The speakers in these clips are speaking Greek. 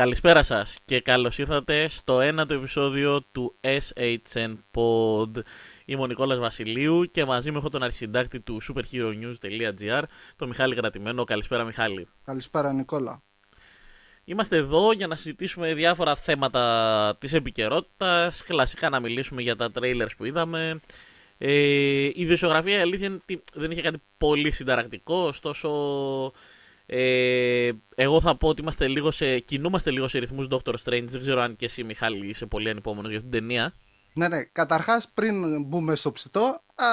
Καλησπέρα σας και καλώς ήρθατε στο ένατο επεισόδιο του SHN Pod. Είμαι ο Νικόλας Βασιλείου και μαζί μου έχω τον αρχισυντάκτη του superheronews.gr, τον Μιχάλη Κρατημένο. Καλησπέρα Μιχάλη. Καλησπέρα Νικόλα. Είμαστε εδώ για να συζητήσουμε διάφορα θέματα της επικαιρότητας, κλασικά να μιλήσουμε για τα trailers που είδαμε. Ε, η ιδιοσιογραφία η αλήθεια είναι ότι δεν είχε κάτι πολύ συνταρακτικό, ωστόσο ε, εγώ θα πω ότι είμαστε λίγο σε, κινούμαστε λίγο σε ρυθμούς Doctor Strange. Δεν ξέρω αν και εσύ, Μιχάλη, είσαι πολύ ανυπόμονος για αυτήν την ταινία. Ναι, ναι. Καταρχάς, πριν μπούμε στο ψητό, α,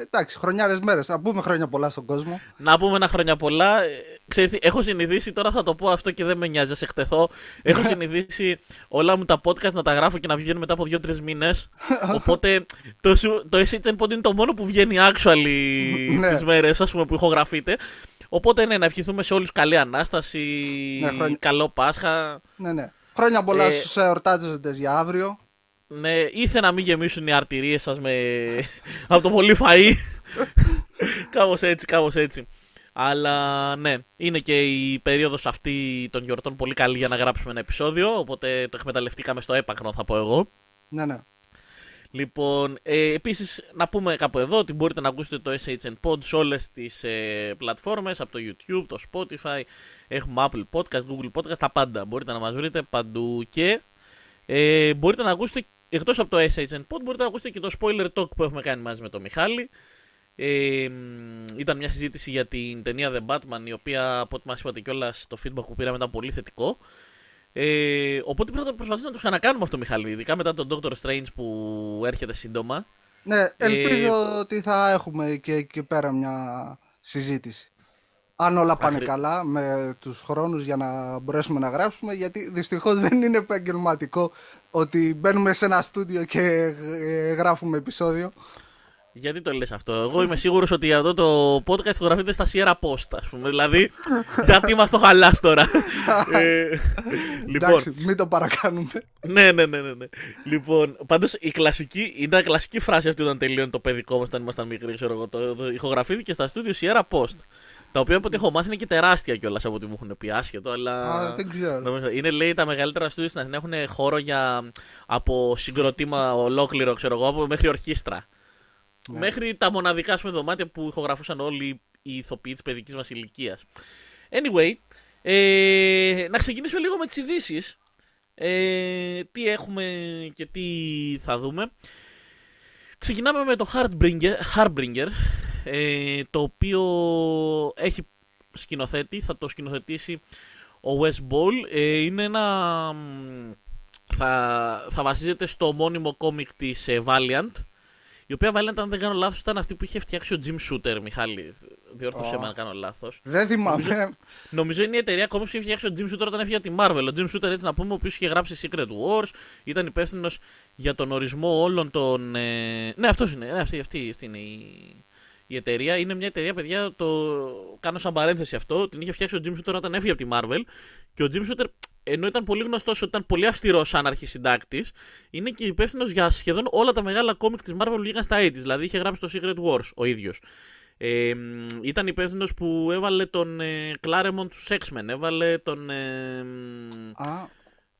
εντάξει, χρονιάρες μέρες. Να πούμε χρόνια πολλά στον κόσμο. Να πούμε ένα χρόνια πολλά. Ε, ξέρεις, έχω συνηθίσει, τώρα θα το πω αυτό και δεν με νοιάζει, σε εκτεθώ. Έχω συνηθίσει όλα μου τα podcast να τα γράφω και να βγαίνουν μετά από δύο-τρεις μήνες. Οπότε το, το SHN Pod είναι το μόνο που βγαίνει actually ναι. τις μέρες που ηχογραφείτε. Οπότε ναι, να ευχηθούμε σε όλους καλή ανάσταση, ναι, καλό Πάσχα. Ναι, ναι. Χρόνια πολλά ε, στους εορτάζοντε για αύριο. Ναι, ήθελα να μην γεμίσουν οι αρτηρίες σας με... από το πολύ φαΐ. κάπως έτσι, κάπως έτσι. Αλλά ναι, είναι και η περίοδος αυτή των γιορτών πολύ καλή για να γράψουμε ένα επεισόδιο. Οπότε το εκμεταλλευτήκαμε στο έπακρο, θα πω εγώ. Ναι, ναι. Λοιπόν, ε, επίσης να πούμε κάπου εδώ ότι μπορείτε να ακούσετε το SHN Pod σε όλες τις ε, πλατφόρμες, από το YouTube, το Spotify, έχουμε Apple Podcast, Google Podcast, τα πάντα. Μπορείτε να μας βρείτε παντού και ε, μπορείτε να ακούσετε, εκτός από το SHN Pod, μπορείτε να ακούσετε και το Spoiler Talk που έχουμε κάνει μαζί με τον Μιχάλη. Ε, ήταν μια συζήτηση για την ταινία The Batman, η οποία από ό,τι μας είπατε κιόλας το feedback που πήραμε ήταν πολύ θετικό. Ε, οπότε πρέπει να προσπαθήσουμε να το ξανακάνουμε αυτό, Μιχάλη. Ειδικά μετά τον Doctor Strange που έρχεται σύντομα. Ναι, ελπίζω ε, ότι θα έχουμε και εκεί πέρα μια συζήτηση. Αν όλα πάνε καλά με τους χρόνους για να μπορέσουμε να γράψουμε γιατί δυστυχώς δεν είναι επαγγελματικό ότι μπαίνουμε σε ένα στούντιο και ε, γράφουμε επεισόδιο. Γιατί το λες αυτό; Εγώ είμαι σίγουρος ότι αυτό το podcast γραφείται στα Sierra Post, ας πούμε. Δηλαδή, γιατί μας το χαλάς τώρα; ε, λοιπόν, Εντάξει, μην το παρακάνουμε. ναι, ναι, ναι, ναι. ναι. Λοιπόν, πάντως η κλασική, ήταν κλασική φράση αυτή όταν τελείωνε το παιδικό μας όταν ήμασταν μικροί, ξέρω εγώ. Το, το, ηχογραφήθηκε στα στούντιο Sierra Post. Τα οποία από ό,τι έχω μάθει είναι και τεράστια κιόλας από ό,τι μου έχουν πει άσχετο. Αλλά... Α, δεν ξέρω. Είναι λέει τα μεγαλύτερα στούντιο στην Αθήνα έχουν χώρο για από συγκροτήμα ολόκληρο, ξέρω εγώ, μέχρι ορχήστρα. Ναι. Μέχρι τα μοναδικά πούμε, δωμάτια που ηχογραφούσαν όλοι οι ηθοποιοί της παιδικής μας ηλικίας. Anyway, ε, να ξεκινήσουμε λίγο με τις ειδήσεις. Ε, τι έχουμε και τι θα δούμε. Ξεκινάμε με το Heartbringer, Heartbringer ε, το οποίο έχει σκηνοθέτη, θα το σκηνοθετήσει ο Wes Ball. Ε, είναι ένα... Θα, θα βασίζεται στο μόνιμο κόμικ της ε, Valiant η οποία Valiant, αν δεν κάνω λάθος, ήταν αυτή που είχε φτιάξει ο Jim Shooter, Μιχάλη. Διόρθωσέ με αν κάνω λάθος. Δεν θυμάμαι. Νομίζω, νομίζω είναι η εταιρεία ακόμα που είχε φτιάξει ο Jim Shooter όταν έφυγε από τη Marvel. Ο Jim Shooter, έτσι να πούμε, ο οποίος είχε γράψει Secret Wars, ήταν υπεύθυνος για τον ορισμό όλων των. Ε... Ναι, αυτός είναι. Ναι, αυτή, αυτή, αυτή είναι η, η εταιρεία. Είναι μια εταιρεία, παιδιά, το κάνω σαν παρένθεση αυτό. Την είχε φτιάξει ο Jim Shooter όταν έφυγε από τη Marvel. Και ο Jim Shooter ενώ ήταν πολύ γνωστός ότι ήταν πολύ αυστηρός σαν αρχισυντάκτης, είναι και υπεύθυνος για σχεδόν όλα τα μεγάλα κόμικ της Marvel που βγήκαν στα 80 Δηλαδή είχε γράψει το Secret Wars ο ίδιος. Ε, ήταν υπεύθυνος που έβαλε τον ε, Claremont του X-Men, έβαλε τον. Ε, Α.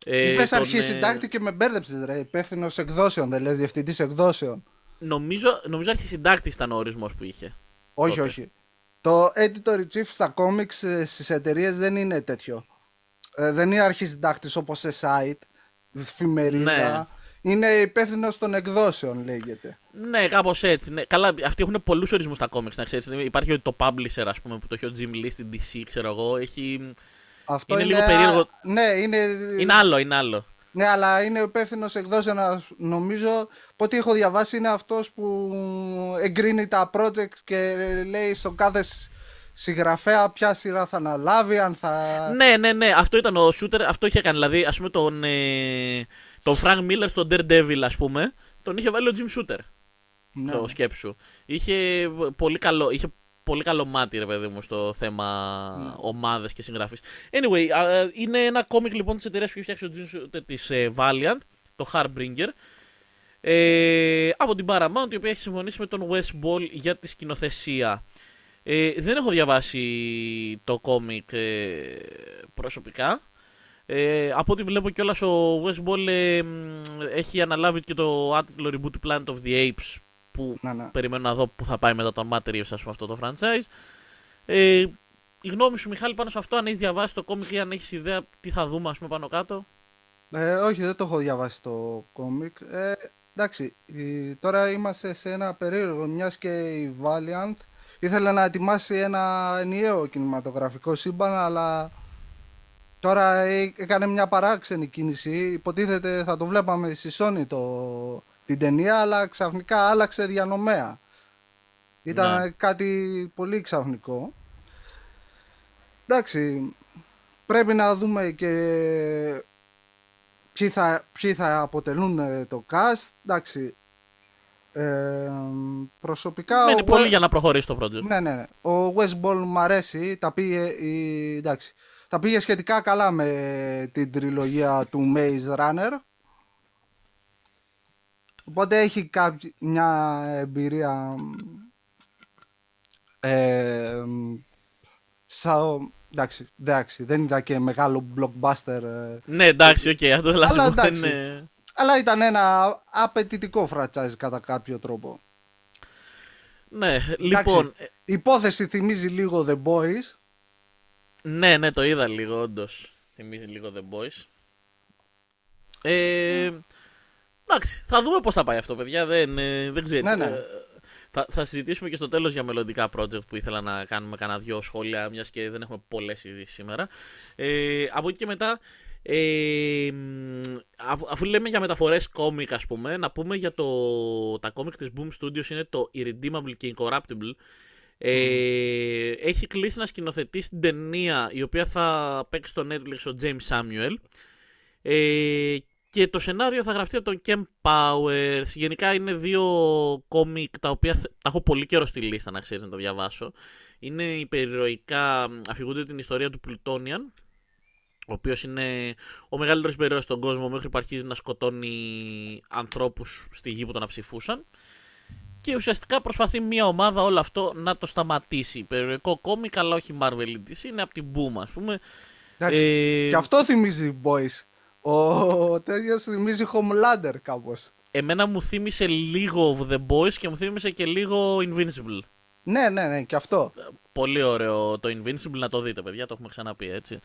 Ε, Είπες αρχισυντάκτη ε, και με μπέρδεψες, ρε. Υπεύθυνος εκδόσεων, δηλαδή διευθυντής εκδόσεων. Νομίζω, νομίζω αρχισυντάκτης ήταν ο ορισμός που είχε. Όχι, τότε. όχι. Το editor chief στα comics ε, στις εταιρείες δεν είναι τέτοιο. Ε, δεν είναι αρχισυντάκτης όπως σε site, εφημερίδα. Ναι. Είναι υπεύθυνος των εκδόσεων, λέγεται. Ναι, κάπως έτσι. Ναι. Καλά, αυτοί έχουν πολλούς ορισμούς στα comics, να ξέρεις. Υπάρχει το publisher, ας πούμε, που το έχει ο Jim Lee στην DC, ξέρω εγώ. Έχει... Αυτό είναι, είναι λίγο περίεργο. Ναι, είναι... είναι άλλο, είναι άλλο. Ναι, αλλά είναι υπεύθυνος εκδόσεων. Νομίζω ότι έχω διαβάσει είναι αυτός που εγκρίνει τα project και λέει στον κάθε συγγραφέα ποια σειρά θα αναλάβει, αν θα. Ναι, ναι, ναι. Αυτό ήταν ο shooter, αυτό είχε κάνει. Δηλαδή, ας πούμε, τον, ε, τον Frank Miller στον Daredevil, ας πούμε, τον είχε βάλει ο Jim Shooter. Ναι. Το σκέψου. Είχε πολύ καλό, είχε πολύ καλό μάτι, ρε παιδί μου, στο θέμα mm. ομάδες και συγγραφή. Anyway, είναι ένα κόμικ λοιπόν της εταιρείας που έχει φτιάξει ο Jim Shooter της ε, Valiant, το Harbinger. Ε, από την Paramount, η οποία έχει συμφωνήσει με τον Wes Ball για τη σκηνοθεσία. Ε, δεν έχω διαβάσει το κόμικ ε, προσωπικά. Ε, από ό,τι βλέπω κιόλας ο West Ball ε, έχει αναλάβει και το άτυπο reboot Planet of the Apes που Ναι, ναι. περιμένω να δω που θα πάει μετά τον Matt Reeves, ας πούμε, αυτό το franchise. Ε, η γνώμη σου, Μιχάλη, πάνω σε αυτό, αν έχεις διαβάσει το κόμικ ή αν έχεις ιδέα τι θα δούμε, ας πούμε, πάνω κάτω; Ε, όχι, δεν το έχω διαβάσει το κόμικ. Ε, εντάξει, η- τώρα είμαστε σε ένα περίεργο, μιας και η Valiant ήθελε να ετοιμάσει ένα ενιαίο κινηματογραφικό σύμπαν, αλλά τώρα ε- έκανε μια παράξενη κίνηση. Υποτίθεται θα το βλέπαμε στη Sony το, την ταινία, αλλά ξαφνικά άλλαξε διανομέα. Ήταν Ναι. κάτι πολύ ξαφνικό. Εντάξει, πρέπει να δούμε και ποιοι θα, ποιοι θα αποτελούν ε, το cast. Εντάξει, ε, προσωπικά... Μένει ο πολύ We- για να προχωρήσει το project. Ναι, ναι, ναι. Ο West Ball μου αρέσει. Τα πήγε, η... εντάξει, τα πήγε σχετικά καλά με την τριλογία του Maze Runner. Οπότε έχει κάποι... μια εμπειρία ε, σαν... Εντάξει, εντάξει, δεν ήταν και μεγάλο blockbuster ε, Ναι, εντάξει, οκ, αυτό θέλω να Αλλά σου πω. δεν εντάξει. είναι- αλλά ήταν ένα απαιτητικό franchise κατά κάποιο τρόπο. Ναι, λοιπόν, Εντάξει, η υπόθεση θυμίζει λίγο The Boys. Ναι, ναι, το είδα λίγο, όντως. Θυμίζει λίγο The Boys. Ε, εντάξει, θα δούμε πώς θα πάει αυτό, παιδιά. Δεν, ε, δεν ξέρει. Ναι, ναι. Ε, θα, θα συζητήσουμε και στο τέλος για μελλοντικά project που ήθελα να κάνουμε κανένα δυο σχόλια, μιας και δεν έχουμε πολλές ειδήσεις σήμερα. Ε, από εκεί και μετά, ε, μ, αφού, αφού λέμε για μεταφορές κόμικ, ας πούμε, να πούμε για το. Τα κόμικ της Boom Studios είναι το Irredeemable και Incorruptible. Ε, Έχει κλείσει να σκηνοθετήσει την ταινία η οποία θα παίξει στο Netflix ο James Samuel. Ε, και το σενάριο θα γραφτεί από τον Ken Powers. Γενικά είναι δύο κόμικ τα οποία θε- τα έχω πολύ καιρό στη λίστα να ξέρεις να τα διαβάσω. Είναι υπερηρωικά, μ, αφηγούνται την ιστορία του Plutonian, ο οποίος είναι ο μεγαλύτερος υπερηρώας στον κόσμο μέχρι που αρχίζει να σκοτώνει ανθρώπους στη γη που τον αψηφούσαν. Και ουσιαστικά προσπαθεί μια ομάδα όλο αυτό να το σταματήσει. Περιοδικό κόμικ, αλλά όχι Marvel ή DC, είναι από την Boom, ας πούμε. Εντάξει, Ε, Και αυτό θυμίζει Boys. Ο τέτοιος θυμίζει Homelander κάπως. Εμένα μου θύμισε λίγο The Boys και μου θύμισε και λίγο Invincible. Ναι, ναι, ναι, και αυτό. Πολύ ωραίο το Invincible να το δείτε, παιδιά, το έχουμε ξαναπεί έτσι.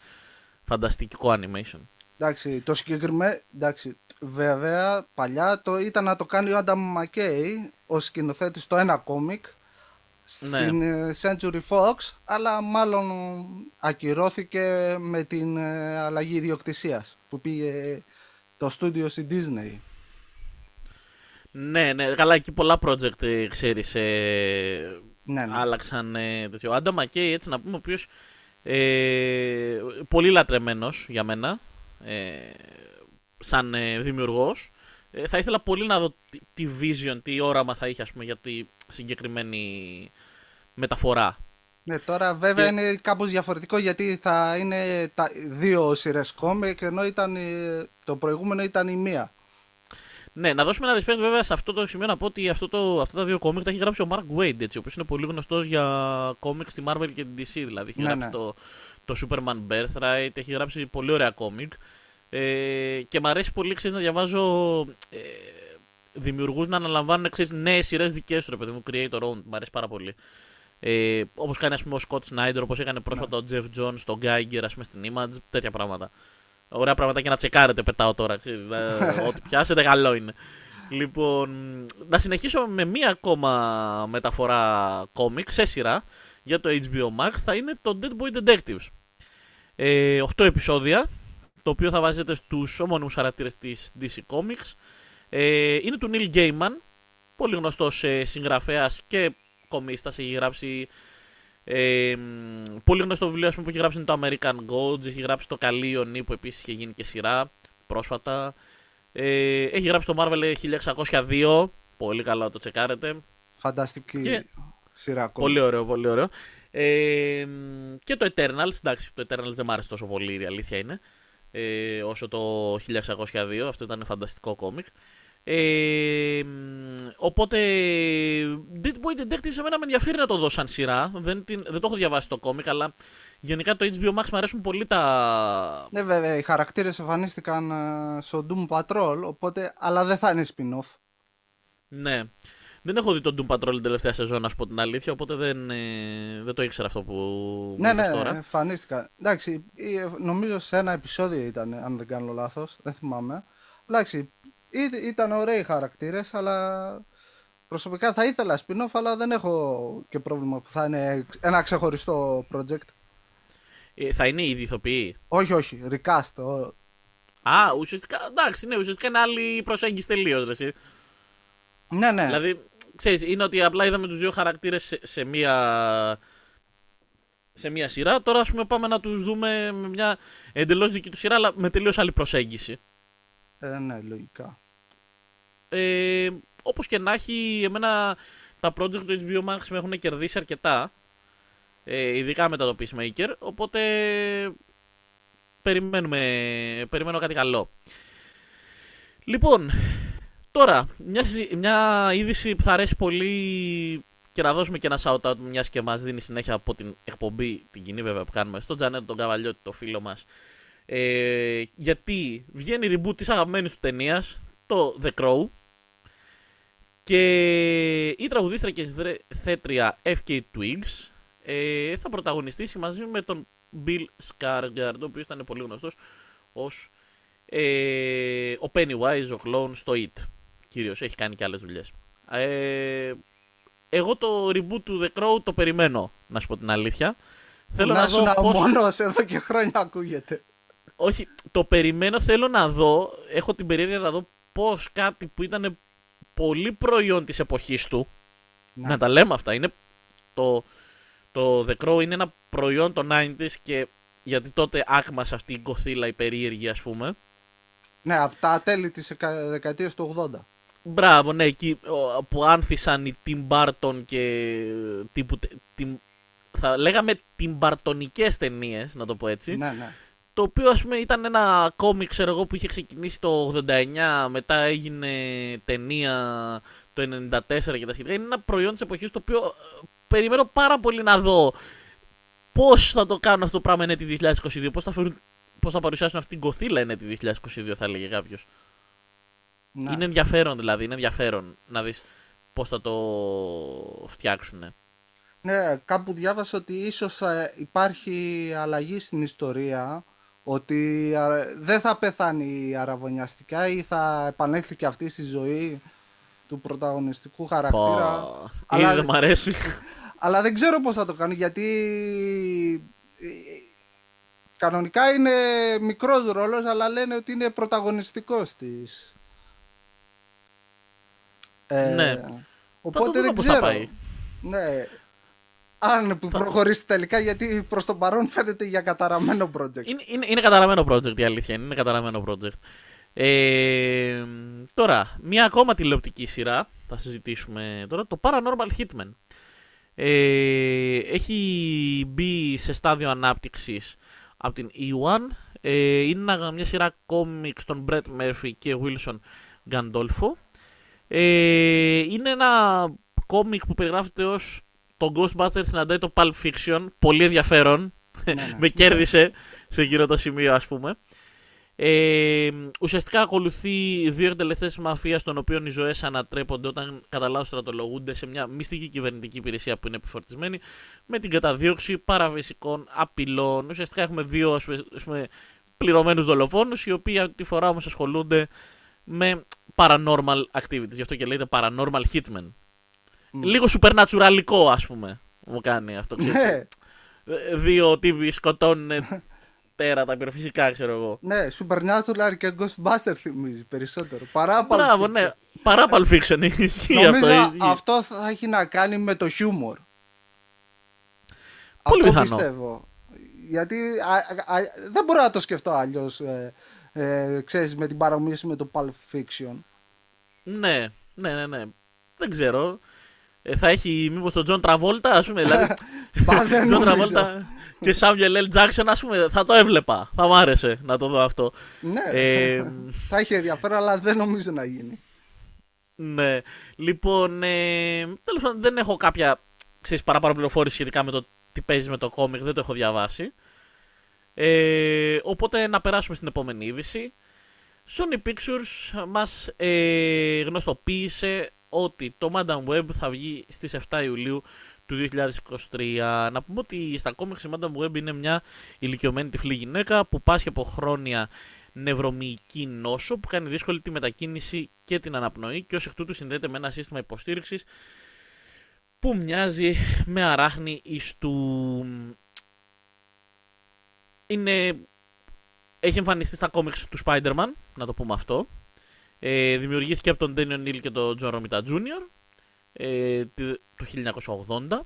Φανταστικό animation. Εντάξει, το συγκεκριμένο. Εντάξει, βέβαια, παλιά το ήταν να το κάνει ο Adam McKay ως σκηνοθέτης στο ένα κόμικ Ναι. στην ε, Century Fox, αλλά μάλλον ακυρώθηκε με την ε, αλλαγή ιδιοκτησίας που πήγε το στούντιο στη Disney. Ναι, ναι, καλά, εκεί πολλά project, ε, ξέρεις, ε, Ναι, ναι. άλλαξαν ε, τέτοιο. Ο Άντα Μακέι, έτσι να πούμε, ο οποίος ε, πολύ λατρεμένος για μένα, ε, σαν ε, δημιουργός. Ε, θα ήθελα πολύ να δω τι, τι vision, τι όραμα θα είχε, ας πούμε, για τη συγκεκριμένη μεταφορά. Ναι, τώρα βέβαια Και- είναι κάπως διαφορετικό γιατί θα είναι τα δύο σειρές κόμικ ενώ ήταν, η- το προηγούμενο ήταν η μία. Ναι, να δώσουμε ένα respect βέβαια σε αυτό το σημείο να πω ότι αυτό το, αυτά τα δύο κόμικ τα έχει γράψει ο Mark Wade, έτσι, ο οποίος είναι πολύ γνωστός για κόμικ στη Marvel και την DC, δηλαδή. Έχει Ναι, γράψει ναι. το, το Superman Birthright, έχει γράψει πολύ ωραία κόμικ. Ε, και μου αρέσει πολύ, ξέρεις, να διαβάζω ε, δημιουργούς να αναλαμβάνουν, ξέρεις, νέες σειρές δικές του, ρε παιδί μου, creator owned, μου αρέσει πάρα πολύ. Ε, Όπως κάνει ας πούμε, ο Scott Snyder, όπως έκανε πρόσφατα ο Jeff Jones, τον Geiger, ας πούμε, στην Image, τέτοια πράγματα. Ωραία πράγματα και να τσεκάρετε, πετάω τώρα. ξέρεις, ε, Ό,τι πιάσετε, καλό είναι. Λοιπόν, να συνεχίσω με μία ακόμα μεταφορά κόμικ σε σειρά για το HBO Max. Θα είναι το Dead Boy Detectives. Ε, 8 επεισόδια, το οποίο θα βάζετε στους ομώνυμους χαρακτήρες της DC Comics. Ε, είναι του Neil Gaiman, πολύ γνωστός ε, συγγραφέας και κομίστας. Έχει γράψει ε, μ, πολύ γνωστό βιβλίο ας πούμε, που έχει γράψει είναι το American Gods. Έχει γράψει το Καλή Ιωνή που επίσης είχε γίνει και σειρά πρόσφατα. Ε, έχει γράψει το Marvel 1602. Πολύ καλά να το τσεκάρετε. Φανταστική Και- σειρά κόμικ. Πολύ ωραίο, πολύ ωραίο. Ε, μ, και το Eternals, εντάξει, το Eternals δεν μ' άρεσε τόσο πολύ, η αλήθεια είναι. Ε, όσο το 1602, αυτό ήταν φανταστικό κόμικ. Ε, οπότε, Dead Boy Detective σε μένα με ενδιαφέρει να το δω σαν σειρά. Δεν, την, δεν το έχω διαβάσει το κόμικ, αλλά γενικά το HBO Max μου αρέσουν πολύ τα... Ναι βέβαια, οι χαρακτήρες εμφανίστηκαν ε, στο Doom Patrol, οπότε, αλλά δεν θα είναι spin-off. Ναι. Δεν έχω δει τον Doom Patrol την τελευταία σεζόν, να σου πω την αλήθεια, οπότε δεν, ε, δεν το ήξερα αυτό που Ναι, είπες ναι, τώρα. εμφανίστηκαν. Εντάξει, ε, νομίζω σε ένα επεισόδιο ήταν, αν δεν κάνω λάθος, δεν θυμάμαι. Εντάξει, ή- ήταν ωραίοι χαρακτήρες, αλλά προσωπικά θα ήθελα spin-off, αλλά δεν έχω και πρόβλημα που θα είναι ένα ξεχωριστό project. Ε, θα είναι ήδη ηθοποιοί; Όχι, όχι, recast. ο- Α, ουσιαστικά, εντάξει, ναι, ουσιαστικά είναι άλλη προσέγγιση τελείως. Ναι, ναι. Δηλαδή, ξέρεις, είναι ότι απλά είδαμε τους δύο χαρακτήρες σε, σε μία σε μία σειρά. Τώρα, ας πούμε, πάμε να τους δούμε με μια εντελώς δική τους σειρά, αλλά με τελείως άλλη προσέγγιση. Ε, ναι, λογικά. Ε, όπως και να έχει, εμένα τα project του HBO Max με έχουν κερδίσει αρκετά. Ε, ειδικά μετά το Peacemaker. Οπότε περιμένουμε, περιμένω κάτι καλό. Λοιπόν, τώρα, μια, συ- μια είδηση που θα αρέσει πολύ και να δώσουμε και ένα shout-out μιας και μας δίνει συνέχεια από την εκπομπή, την κοινή βέβαια που κάνουμε, στον Τζανέτ τον Καβαλιώτη, το φίλο μας. Ε, γιατί βγαίνει reboot της αγαπημένης του ταινίας, το The Crow, και η τραγουδίστρια και θέτρια FK Twigs ε, θα πρωταγωνιστήσει μαζί με τον Bill Skarsgård, ο οποίος ήταν πολύ γνωστός ως ε, ο Pennywise, ο Clown στο It. Κυρίως, έχει κάνει και άλλες δουλειές. Ε, εγώ το reboot του The Crow το περιμένω, να σου πω την αλήθεια. Θέλω να, δω ήσουν πώς... μόνος εδώ και χρόνια ακούγεται. Όχι, το περιμένω, θέλω να δω, έχω την περίεργεια να δω πώς κάτι που ήταν πολύ προϊόν της εποχής του, Ναι. να τα λέμε αυτά, είναι το, το The Crow είναι ένα προϊόν των 90s και γιατί τότε άκμασε αυτή η κοθήλα η περίεργη ας πούμε. Ναι, από τα τέλη της εκα- δεκαετίας του 80. Μπράβο, ναι, εκεί ο, που άνθησαν οι Tim Burton και τύπου, τε- Tim- θα λέγαμε τιμπαρτονικές ταινίες, να το πω έτσι. Ναι, ναι. Το οποίο ας πούμε ήταν ένα κόμικ ξέρω εγώ που είχε ξεκινήσει το 89, μετά έγινε ταινία το 94 και τα σχετικά. Είναι ένα προϊόν της εποχής το οποίο ε, περιμένω πάρα πολύ να δω πώς θα το κάνουν αυτό το πράγμα ενέτη 2022, πώς θα, φέρουν, πώς θα παρουσιάσουν αυτή την κοθήλα ενέτη 2022 θα έλεγε κάποιος. ναι. Είναι ενδιαφέρον δηλαδή, είναι ενδιαφέρον να δεις πώς θα το φτιάξουν. Ναι, κάπου διάβασα ότι ίσως ε, υπάρχει αλλαγή στην ιστορία ότι α, δεν θα πεθάνει αραβωνιαστικά ή θα επανέλθει και αυτή στη ζωή του πρωταγωνιστικού χαρακτήρα. Πω, αλλά- Ήδη δεν μ' αρέσει. Αλλά δεν ξέρω πώς θα το κάνει γιατί ε, κανονικά είναι μικρός ρόλος αλλά λένε ότι είναι πρωταγωνιστικός της. Ε, Ναι. Θα Οπότε το δούμε δεν πώς ξέρω. θα πάει. Ναι. Αν που προχωρήσει τελικά γιατί προς το παρόν φαίνεται για καταραμένο project. Είναι, είναι, είναι καταραμένο project η αλήθεια είναι, είναι καταραμένο project. Ε, τώρα, μία ακόμα τηλεοπτική σειρά θα συζητήσουμε τώρα, το Paranormal Hitman. Ε, έχει μπει σε στάδιο ανάπτυξης από την E1. Ε, είναι ένα- μια σειρά κόμιξ των Brett Murphy και Wilson Gandolfo. Ε, είναι ένα κόμικ που περιγράφεται ως το Ghostbusters συναντάει το Pulp Fiction. Πολύ ενδιαφέρον. Ναι, ναι. Με κέρδισε σε εκείνο το σημείο ας πούμε. Ε, ουσιαστικά ακολουθεί δύο εκτελεστές της μαφίας, των οποίων οι ζωές ανατρέπονται όταν κατά λάθος στρατολογούνται σε μια μυστική κυβερνητική υπηρεσία που είναι επιφορτισμένη με την καταδίωξη παραβεσικών απειλών. Ουσιαστικά έχουμε δύο ας πούμε, ας πούμε, πληρωμένους δολοφόνους, οι οποίοι αυτή τη φορά όμως ασχολούνται με paranormal activities. Γι' αυτό και λέγεται paranormal hitman. Λίγο supernatural ας πούμε. Μου κάνει αυτό, ξέρεις. Ναι, Δύο τύποι σκοτώνουν τέρατα πυροφυσικά, ξέρω εγώ. ναι, Supernatural και Ghostbuster θυμίζει περισσότερο. Παρά Pulp Μπράβο, Fiction. ναι. Παρά Pulp Fiction, ισχύει Νομίζω αυτό. ισχύει. αυτό θα έχει να κάνει με το χιούμορ. Πολύ αυτό πιθανό. πιστεύω. Γιατί α, α, δεν μπορώ να το σκεφτώ αλλιώς. Ε, ε, ξέρεις, με την παρομοίωση με το Pulp Fiction. Ναι, ναι, ναι, ναι. Δεν ξέρω. Ε, θα έχει μήπως τον Τζον Τραβόλτα, ας πούμε. Δηλαδή, Μπα, δεν Τζον νομίζω. Τραβόλτα και Samuel L. Jackson, ας πούμε. Θα το έβλεπα. Θα μ' άρεσε να το δω αυτό. Ναι, Ε, θα έχει ενδιαφέρον, αλλά δεν νομίζω να γίνει. Ναι. Λοιπόν, ε, τέλος πάντων δεν έχω κάποια ξέρεις, παραπάνω πληροφόρηση σχετικά με το τι παίζει με το κόμικ, δεν το έχω διαβάσει. Ε, οπότε να περάσουμε στην επόμενη είδηση. Sony Pictures μας ε, γνωστοποίησε ότι το Madame Web θα βγει στις 7 Ιουλίου του 2023. Να πούμε ότι στα κόμιξ η Madame Web είναι μια ηλικιωμένη τυφλή γυναίκα που πάσχει από χρόνια νευρομυϊκή νόσο που κάνει δύσκολη τη μετακίνηση και την αναπνοή και ως εκ τούτου συνδέεται με ένα σύστημα υποστήριξης που μοιάζει με αράχνη εις του... Είναι... Έχει εμφανιστεί στα κόμιξ του Spider-Man, να το πούμε αυτό. Ε, δημιουργήθηκε από τον Daniel Neal και τον John Romita Jr. Ε, το 1980.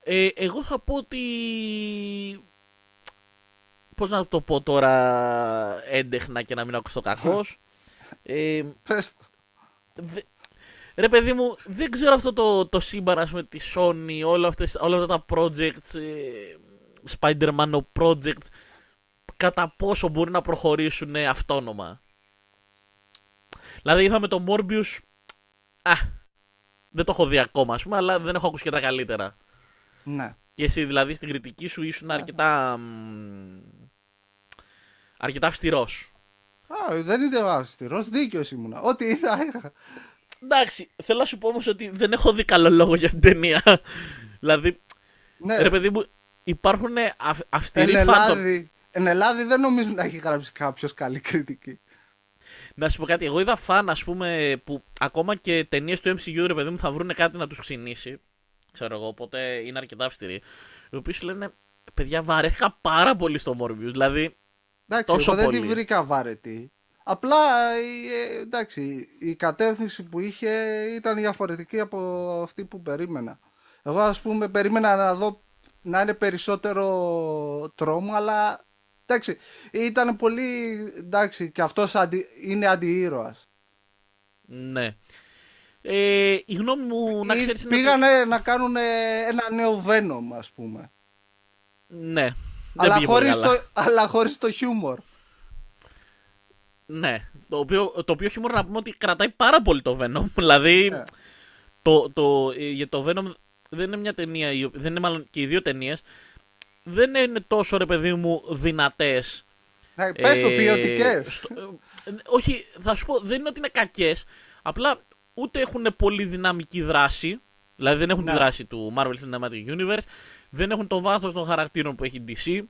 Ε, εγώ θα πω ότι... Πώς να το πω τώρα έντεχνα και να μην ακούσω κακός. Ε, Πες το. Δε... Ρε παιδί μου, δεν ξέρω αυτό το, το σύμπαν ας πούμε τη Sony, όλα, αυτές, όλα αυτά τα projects, ε, Spider-Man projects, κατά πόσο μπορεί να προχωρήσουν ε, αυτόνομα. Δηλαδή είδαμε το Morbius, α, δεν το έχω δει ακόμα ας πούμε, αλλά δεν έχω ακούσει και τα καλύτερα. Ναι. Και εσύ δηλαδή στην κριτική σου ήσουν αρκετά, μ, αρκετά αυστηρός. Α, δεν είναι αυστηρός, δίκαιος ήμουνα. Ό,τι είδα, είχα. Εντάξει, θέλω να σου πω όμως ότι δεν έχω δει καλό λόγο για την ταινία. δηλαδή, Ναι, Ρε παιδί μου, υπάρχουν αυ, αυστηροί εν, fandom. Ελλάδι, εν Ελλάδι δεν νομίζω να έχει γράψει κάποιος καλή κριτική. Να σου πω κάτι, εγώ είδα φαν, ας πούμε, που ακόμα και ταινίες του MCU, ρε παιδί μου, θα βρουν κάτι να τους ξινίσει. Ξέρω εγώ, οπότε είναι αρκετά αυστηροί. Οι οποίοι σου λένε, παιδιά, βαρέθηκα πάρα πολύ στο Morbius. Δηλαδή, Εντάξει, Τόσο εγώ δεν πολύ. τη βρήκα βαρετή. Απλά, ε, εντάξει, η κατεύθυνση που είχε ήταν διαφορετική από αυτή που περίμενα. Εγώ, ας πούμε, περίμενα να δω να είναι περισσότερο τρόμο, αλλά εντάξει, ήταν πολύ, εντάξει, και αυτός αντι, είναι αντιήρωας. ναι. Ε, η γνώμη μου, να Ή ξέρεις, είναι ότι- Πήγανε να κάνουν ένα νέο Venom, ας πούμε. Ναι. Δεν Αλλά πήγε πολύ χωρίς, καλά. το, αλλά χωρίς το χιούμορ. Ναι. Το οποίο, το οποίο χιούμορ να πούμε ότι κρατάει πάρα πολύ το Venom. Δηλαδή, Ναι. το, το, ε, για το Venom δεν είναι μια ταινία, η οποία- δεν είναι μάλλον και οι δύο ταινίες. Δεν είναι τόσο ρε παιδί μου δυνατές. Ναι, πες το ποιοτικές. ε, όχι, θα σου πω, δεν είναι ότι είναι κακές. Απλά ούτε έχουν πολύ δυναμική δράση. Δηλαδή δεν έχουν Ναι. τη δράση του Marvel Cinematic Universe. Δεν έχουν το βάθος των χαρακτήρων που έχει η DC.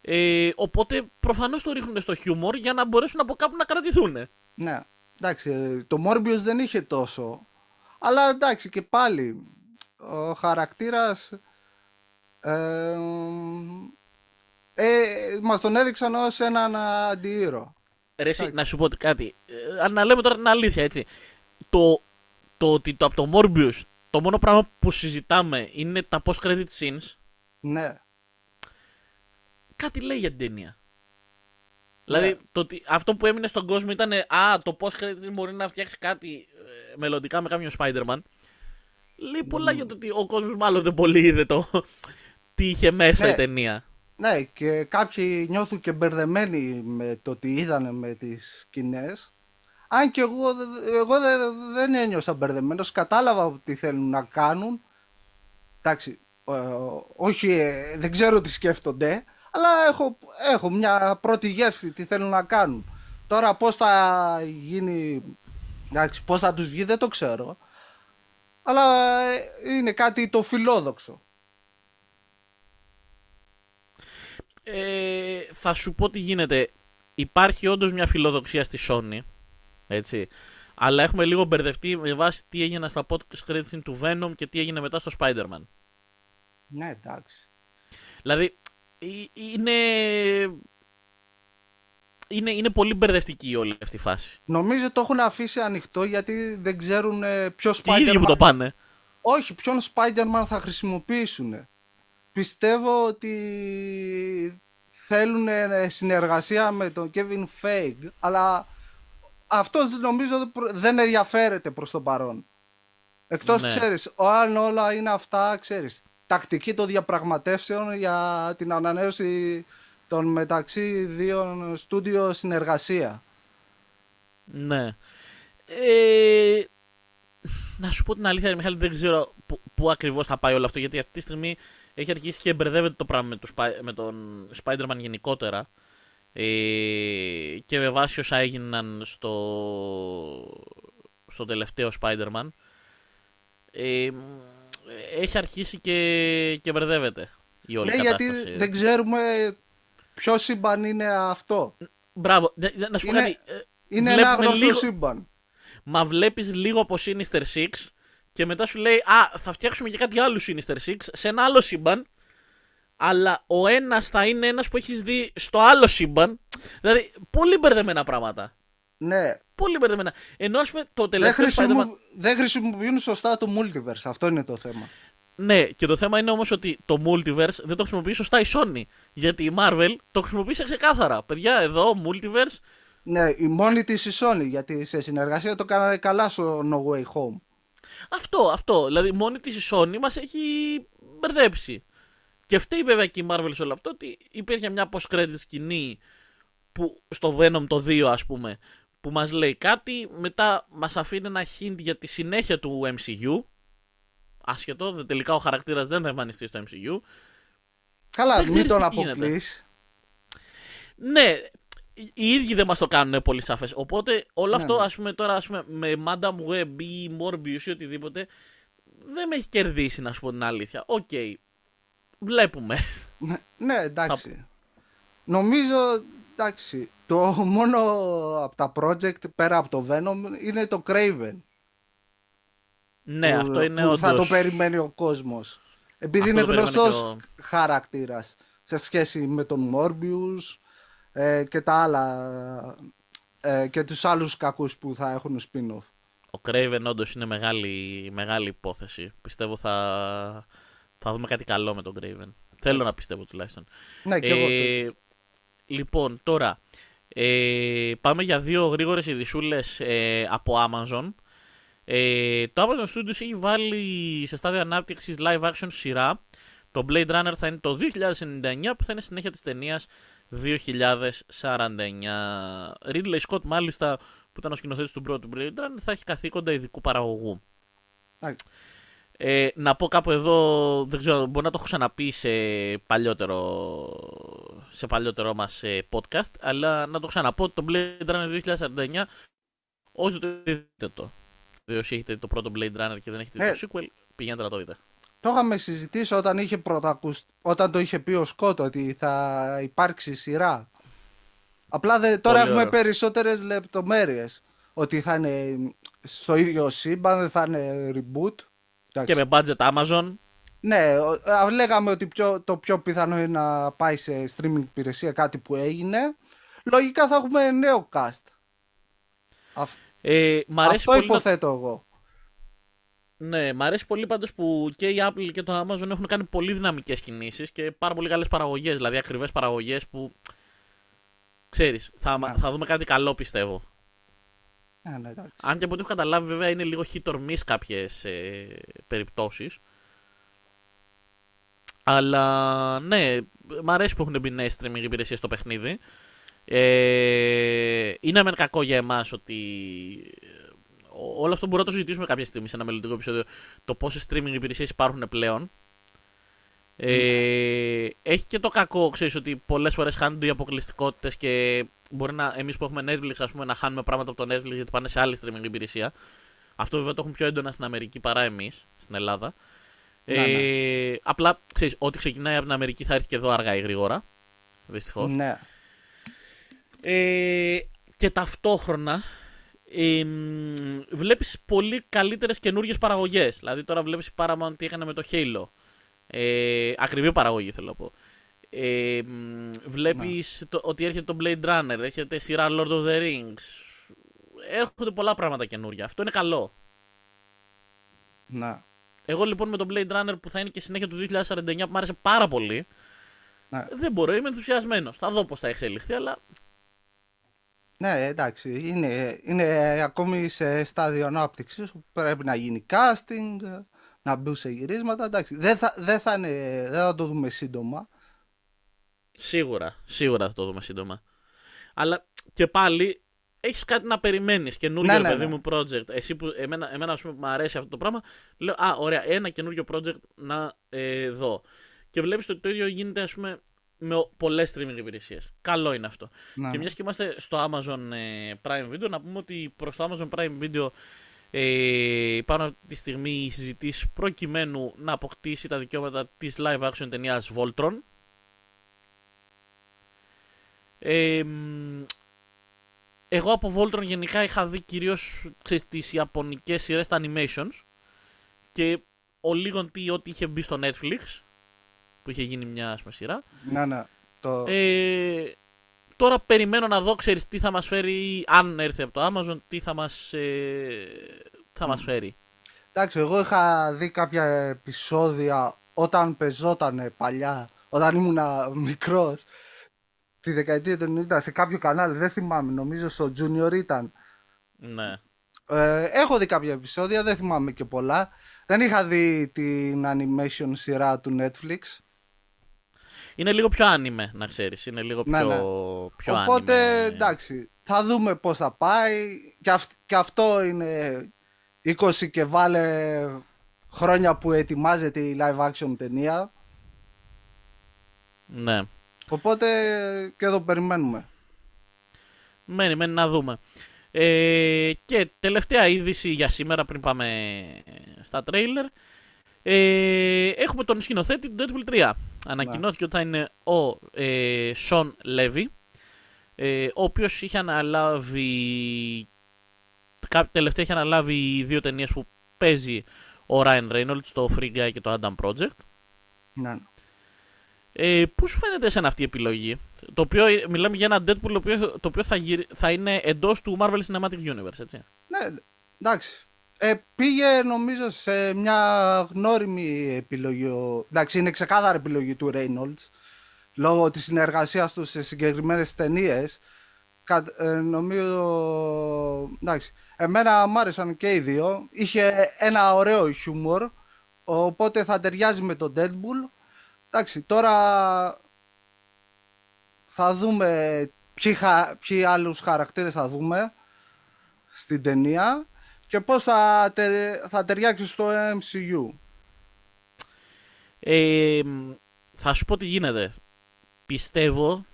Ε, οπότε προφανώς το ρίχνουν στο χιούμορ για να μπορέσουν από κάπου να κρατηθούν. Ναι, εντάξει, ε, το Morbius δεν είχε τόσο. Αλλά εντάξει και πάλι, ο χαρακτήρας ε, ε, μας τον έδειξαν ως έναν αντιήρωα. Ρε, εσύ, να σου πω κάτι. Ε, να λέμε τώρα την αλήθεια, έτσι. Το, το ότι το, από το Morbius το μόνο πράγμα που συζητάμε είναι τα post-credit scenes, Ναι, κάτι λέει για την ταινία. Δηλαδή, Ναι. το ότι αυτό που έμεινε στον κόσμο ήταν Α, το post-credit scene μπορεί να φτιάξει κάτι ε, μελλοντικά με κάποιον Spider-Man. Λέει πολλά για το ότι ο κόσμος μάλλον δεν πολύ είδε το τι είχε μέσα Ναι. η ταινία. ναι και κάποιοι νιώθουν και μπερδεμένοι με το τι είδανε με τις σκηνές. Αν και εγώ, δε- εγώ δε- δεν ένιωσα μπερδεμένος, κατάλαβα τι θέλουν να κάνουν. Εντάξει, ε, όχι, ε, δεν ξέρω τι σκέφτονται, αλλά έχω, έχω μια πρώτη γεύση τι θέλουν να κάνουν. Τώρα πώς θα γίνει, εντάξει, πώς θα τους βγει δεν το ξέρω. Αλλά ε, είναι κάτι το φιλόδοξο. Ε, θα σου πω τι γίνεται. Υπάρχει όντως μια φιλοδοξία στη Sony. Έτσι. Αλλά έχουμε λίγο μπερδευτεί με βάση τι έγινε στα podcast credits του Venom και τι έγινε μετά στο Spider-Man. Ναι, εντάξει. Δηλαδή, ε- είναι... Είναι, είναι πολύ μπερδευτική όλη αυτή η φάση. Νομίζω το έχουν αφήσει ανοιχτό γιατί δεν ξέρουν ε, ποιος Και οι ίδιοι που το Spider-Man... πάνε. Όχι, ποιον Spider-Man θα χρησιμοποιήσουν. Πιστεύω ότι θέλουν ε, συνεργασία με τον Kevin Feige, αλλά αυτός νομίζω δεν προ- δεν ενδιαφέρεται προς το παρόν. Εκτός Ναι. ξέρεις, ο- αν όλα είναι αυτά, ξέρεις, τακτική των διαπραγματεύσεων για την ανανέωση των μεταξύ δύο στούντιο συνεργασία. Ναι. Ε, να σου πω την αλήθεια, Μιχάλη, δεν ξέρω πού, πού ακριβώς θα πάει όλο αυτό, γιατί αυτή τη στιγμή έχει αρχίσει και μπερδεύεται το πράγμα με, το, Spy- με τον Spider-Man γενικότερα. Ε, και με βάση όσα έγιναν στο, στο τελευταίο Spider-Man, ε, έχει αρχίσει και, και μπερδεύεται η όλη Ναι, κατάσταση. γιατί δεν ξέρουμε ποιος σύμπαν είναι αυτό. Μπράβο, δε- δε- να σου πω Είναι- κάτι. ε, Είναι Βλέπουμε ένα γνωστό λίγο- σύμπαν. Μα βλέπεις λίγο από Sinister Six και μετά σου λέει Α, θα φτιάξουμε και κάτι άλλο Sinister Six σε ένα άλλο σύμπαν. Αλλά ο ένας θα είναι ένας που έχεις δει στο άλλο σύμπαν. Δηλαδή, πολύ μπερδεμένα πράγματα. Ναι. Πολύ μπερδεμένα. Ενώ ας πούμε το Δεν, τελευταίο Spider-Man. χρησιμο... δεν χρησιμοποιούν σωστά το multiverse. Αυτό είναι το θέμα. Ναι, και το θέμα είναι όμως ότι το multiverse δεν το χρησιμοποιεί σωστά η Sony. Γιατί η Marvel το χρησιμοποίησε ξεκάθαρα. Παιδιά, εδώ multiverse. Ναι, η μόνη της η Sony, γιατί σε συνεργασία το κάνανε καλά στο No Way Home. Αυτό, αυτό. Δηλαδή, μόνη της η Sony μας έχει μπερδέψει. Και φταίει βέβαια και η Marvel σε όλο αυτό ότι υπήρχε μια post-credit σκηνή που, στο Venom το 2, ας πούμε, που μας λέει κάτι, μετά μας αφήνει ένα hint για τη συνέχεια του MCU. Άσχετο, δε- τελικά ο χαρακτήρας δεν θα εμφανιστεί στο MCU. Καλά, Δεν μην ξέρεις τον τι γίνεται. αποκλείς. Ναι, οι ίδιοι δεν μας το κάνουν πολύ σαφές. Οπότε όλο Ναι, αυτό, ναι. ας πούμε, τώρα ας πούμε, με Madame Web ή Morbius ή οτιδήποτε, δεν με έχει κερδίσει, να σου πω την αλήθεια. Οκ, βλέπουμε. Ναι, Ναι, εντάξει. Νομίζω, εντάξει, το μόνο από τα project πέρα από το Venom είναι το Kraven. ναι, που- αυτό είναι που όντως... θα το περιμένει ο κόσμος. Επειδή Αυτό είναι το περίμενε γνωστός και ο- χαρακτήρας σε σχέση με τον Morbius ε, και τα άλλα ε, και τους άλλους κακούς που θα έχουν spin-off. Ο Craven όντως είναι μεγάλη, μεγάλη υπόθεση. Πιστεύω θα, θα δούμε κάτι καλό με τον Craven. Θέλω να πιστεύω τουλάχιστον. Ναι, και εγώ. Ε, λοιπόν, τώρα ε, πάμε για δύο γρήγορες ειδισούλες ε, από Amazon. Ε, το Amazon Studios έχει βάλει σε στάδιο ανάπτυξης live action σειρά. Το Blade Runner θα είναι το 2099 που θα είναι συνέχεια της ταινίας 2049. Ridley Scott μάλιστα που ήταν ο σκηνοθέτης του πρώτου Blade Runner θα έχει καθήκοντα ειδικού παραγωγού. Εντάξει. Ε, να πω κάπου εδώ, δεν ξέρω, μπορεί να το έχω ξαναπεί σε παλιότερο, σε παλιότερο μας ε, podcast, αλλά να το ξαναπώ, το Blade Runner 2049, όσοι το δείτε το. Δηλαδή όσοι έχετε το πρώτο Blade Runner και δεν έχετε δει Ε. το sequel, πηγαίνετε να το δείτε. Το είχαμε συζητήσει όταν, είχε πρωτακουσ... όταν το είχε πει ο Σκότ ότι θα υπάρξει σειρά. Απλά δε... τώρα Πολύ έχουμε ωραίο. περισσότερες λεπτομέρειες. Ότι θα είναι στο ίδιο σύμπαν, θα είναι reboot. Εντάξει. Και με budget Amazon, Ναι, ο- α, λέγαμε ότι πιο, το πιο πιθανό είναι να πάει σε streaming υπηρεσία κάτι που έγινε. Λογικά θα έχουμε νέο cast. Αυ- ε, μ' αρέσει Αυτό πολύ να- υποθέτω εγώ. Ναι, μ' αρέσει πολύ πάντως που και η Apple και το Amazon έχουν κάνει πολύ δυναμικές κινήσεις και πάρα πολύ καλές παραγωγές. Δηλαδή ακριβές παραγωγές που. ξέρεις, θα, Ναι. θα δούμε κάτι καλό πιστεύω. Ναι, ναι, εντάξει. Αν και από ό,τι έχω καταλάβει, βέβαια είναι λίγο hit or miss κάποιες ε, περιπτώσεις. Αλλά ναι, μ' αρέσει που έχουν μπει νέες streaming υπηρεσίες στο παιχνίδι. Ε, είναι μεν κακό για εμάς ότι. Ε, Όλο αυτό μπορούμε να το συζητήσουμε κάποια στιγμή σε ένα μελλοντικό επεισόδιο. Το πόσες streaming υπηρεσίες υπάρχουν πλέον. Ε, έχει και το κακό, ξέρεις ότι πολλές φορές χάνονται οι αποκλειστικότητες και μπορεί να εμείς που έχουμε Netflix, ας πούμε, να χάνουμε πράγματα από το Netflix γιατί πάνε σε άλλη streaming υπηρεσία. Αυτό βέβαια το έχουν πιο έντονα στην Αμερική παρά εμείς στην Ελλάδα. Ναι, Ε, απλά ξέρεις, ό,τι ξεκινάει από την Αμερική θα έρθει και εδώ αργά ή γρήγορα. Δυστυχώς. Ναι. Ε, και ταυτόχρονα ε, μ, βλέπεις πολύ καλύτερες καινούργιες παραγωγές. Δηλαδή τώρα βλέπεις η Paramount τι έκανε με το Halo. Ε, ακριβή παραγωγή θέλω να πω. Ε, μ, βλέπεις το, ότι έρχεται το Blade Runner, έρχεται σειρά Lord of the Rings. Έρχονται πολλά πράγματα καινούργια. Αυτό είναι καλό. ναι. Εγώ λοιπόν με το Blade Runner που θα είναι και συνέχεια του 2049 που μου άρεσε πάρα πολύ. Ναι. Δεν μπορώ, είμαι ενθουσιασμένος. Θα δω πώς θα εξελιχθεί, αλλά Ναι, εντάξει. Είναι, είναι ακόμη σε στάδιο ανάπτυξης. Πρέπει να γίνει casting, να μπουν σε γυρίσματα. Εντάξει. Δεν θα, δεν θα, είναι, δεν θα το δούμε σύντομα. Σίγουρα, σίγουρα θα το δούμε σύντομα. Αλλά και πάλι έχεις κάτι να περιμένεις. Καινούριο Ναι, ναι, παιδί ναι. μου project. Εσύ που, εμένα, εμένα ας πούμε, μου αρέσει αυτό το πράγμα. Λέω, Α, ωραία, ένα καινούριο project να ε, δω. Και βλέπεις ότι το ίδιο γίνεται, ας πούμε, με πολλές streaming υπηρεσίες. Καλό είναι αυτό. Ναι. Και μιας και είμαστε στο Amazon ε, Prime Video, να πούμε ότι προς το Amazon Prime Video ε, υπάρχουν αυτή τη στιγμή οι συζητήσει προκειμένου να αποκτήσει τα δικαιώματα της live action ταινίας Voltron. Ε, μ, εγώ από Voltron γενικά είχα δει κυρίως ξέρεις, τις ιαπωνικές σειρές τα animations και ο λίγον τι ό,τι είχε μπει στο Netflix που είχε γίνει μια ας πούμε, σειρά Ναι, ναι. Το... ε, τώρα περιμένω να δω ξέρεις τι θα μας φέρει αν έρθει από το Amazon τι θα μας, ε, θα μας φέρει Εντάξει, εγώ είχα δει κάποια επεισόδια όταν πεζόταν παλιά, όταν ήμουν μικρός, τη δεκαετία του 90 σε κάποιο κανάλι, δεν θυμάμαι, νομίζω στο Junior ήταν. ναι. Ε, έχω δει κάποια επεισόδια, δεν θυμάμαι και πολλά. Δεν είχα δει την animation σειρά του Netflix. Είναι λίγο πιο άνιμε να ξέρεις είναι λίγο πιο, Ναι, ναι. πιο Οπότε, άνιμε. εντάξει, θα δούμε πώς θα πάει. Και, αυ- και αυτό είναι 20 και βάλε χρόνια που ετοιμάζεται η live action ταινία. ναι Οπότε και εδώ περιμένουμε. Μένει, μένει να δούμε. Ε, και τελευταία είδηση για σήμερα πριν πάμε στα τρέιλερ. Ε, έχουμε τον σκηνοθέτη του Deadpool 3. Ανακοινώθηκε ότι θα είναι ο ε, Sean Levy, ε, ο οποίος είχε αναλάβει κα- τελευταία είχε αναλάβει δύο ταινίες που παίζει ο Ryan Reynolds, το Free Guy και το Adam Project. Ναι. Ε, Πού σου φαίνεται εσένα αυτή η επιλογή, το οποίο ε, μιλάμε για ένα Deadpool το οποίο, το οποίο θα, γυρι- θα είναι εντός του Marvel Cinematic Universe, έτσι. ναι, εντάξει. Ε, πήγε νομίζω σε μια γνώριμη επιλογή. ο- Εντάξει, είναι ξεκάθαρη επιλογή του Reynolds. Λόγω της συνεργασίας του σε συγκεκριμένες ταινίες. Κα, ε, νομίζω... Εντάξει, εμένα μ' άρεσαν και οι δύο. Είχε ένα ωραίο χιούμορ. Οπότε θα ταιριάζει με τον Deadpool. Εντάξει, τώρα θα δούμε ποιοι, χα... ποιοι άλλους χαρακτήρες θα δούμε στην ταινία και πώς θα, τε- θα ταιριάξει στο MCU. Ε, μ, θα σου πω τι γίνεται. Πιστεύω,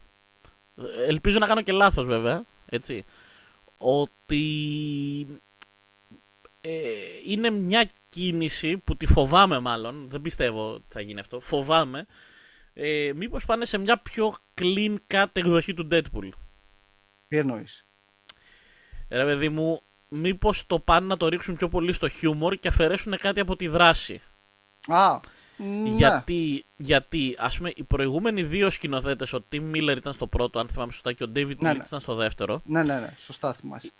ελπίζω να κάνω και λάθος βέβαια, έτσι, ότι ε, είναι μια κίνηση που τη φοβάμαι μάλλον, δεν πιστεύω ότι θα γίνει αυτό, φοβάμαι, ε, μήπως πάνε σε μια πιο clean cut εκδοχή του Deadpool. Τι εννοείς; Ρε παιδί μου, μήπως το πάνε να το ρίξουν πιο πολύ στο χιούμορ και αφαιρέσουν κάτι από τη δράση. Α, ναι. Γιατί, γιατί ας πούμε, οι προηγούμενοι δύο σκηνοθέτες, ο Tim Miller ήταν στο πρώτο, αν θυμάμαι σωστά, και ο David Ναι, Leitch ναι. ήταν στο δεύτερο, Ναι, ναι, ναι, σωστά θυμάσαι.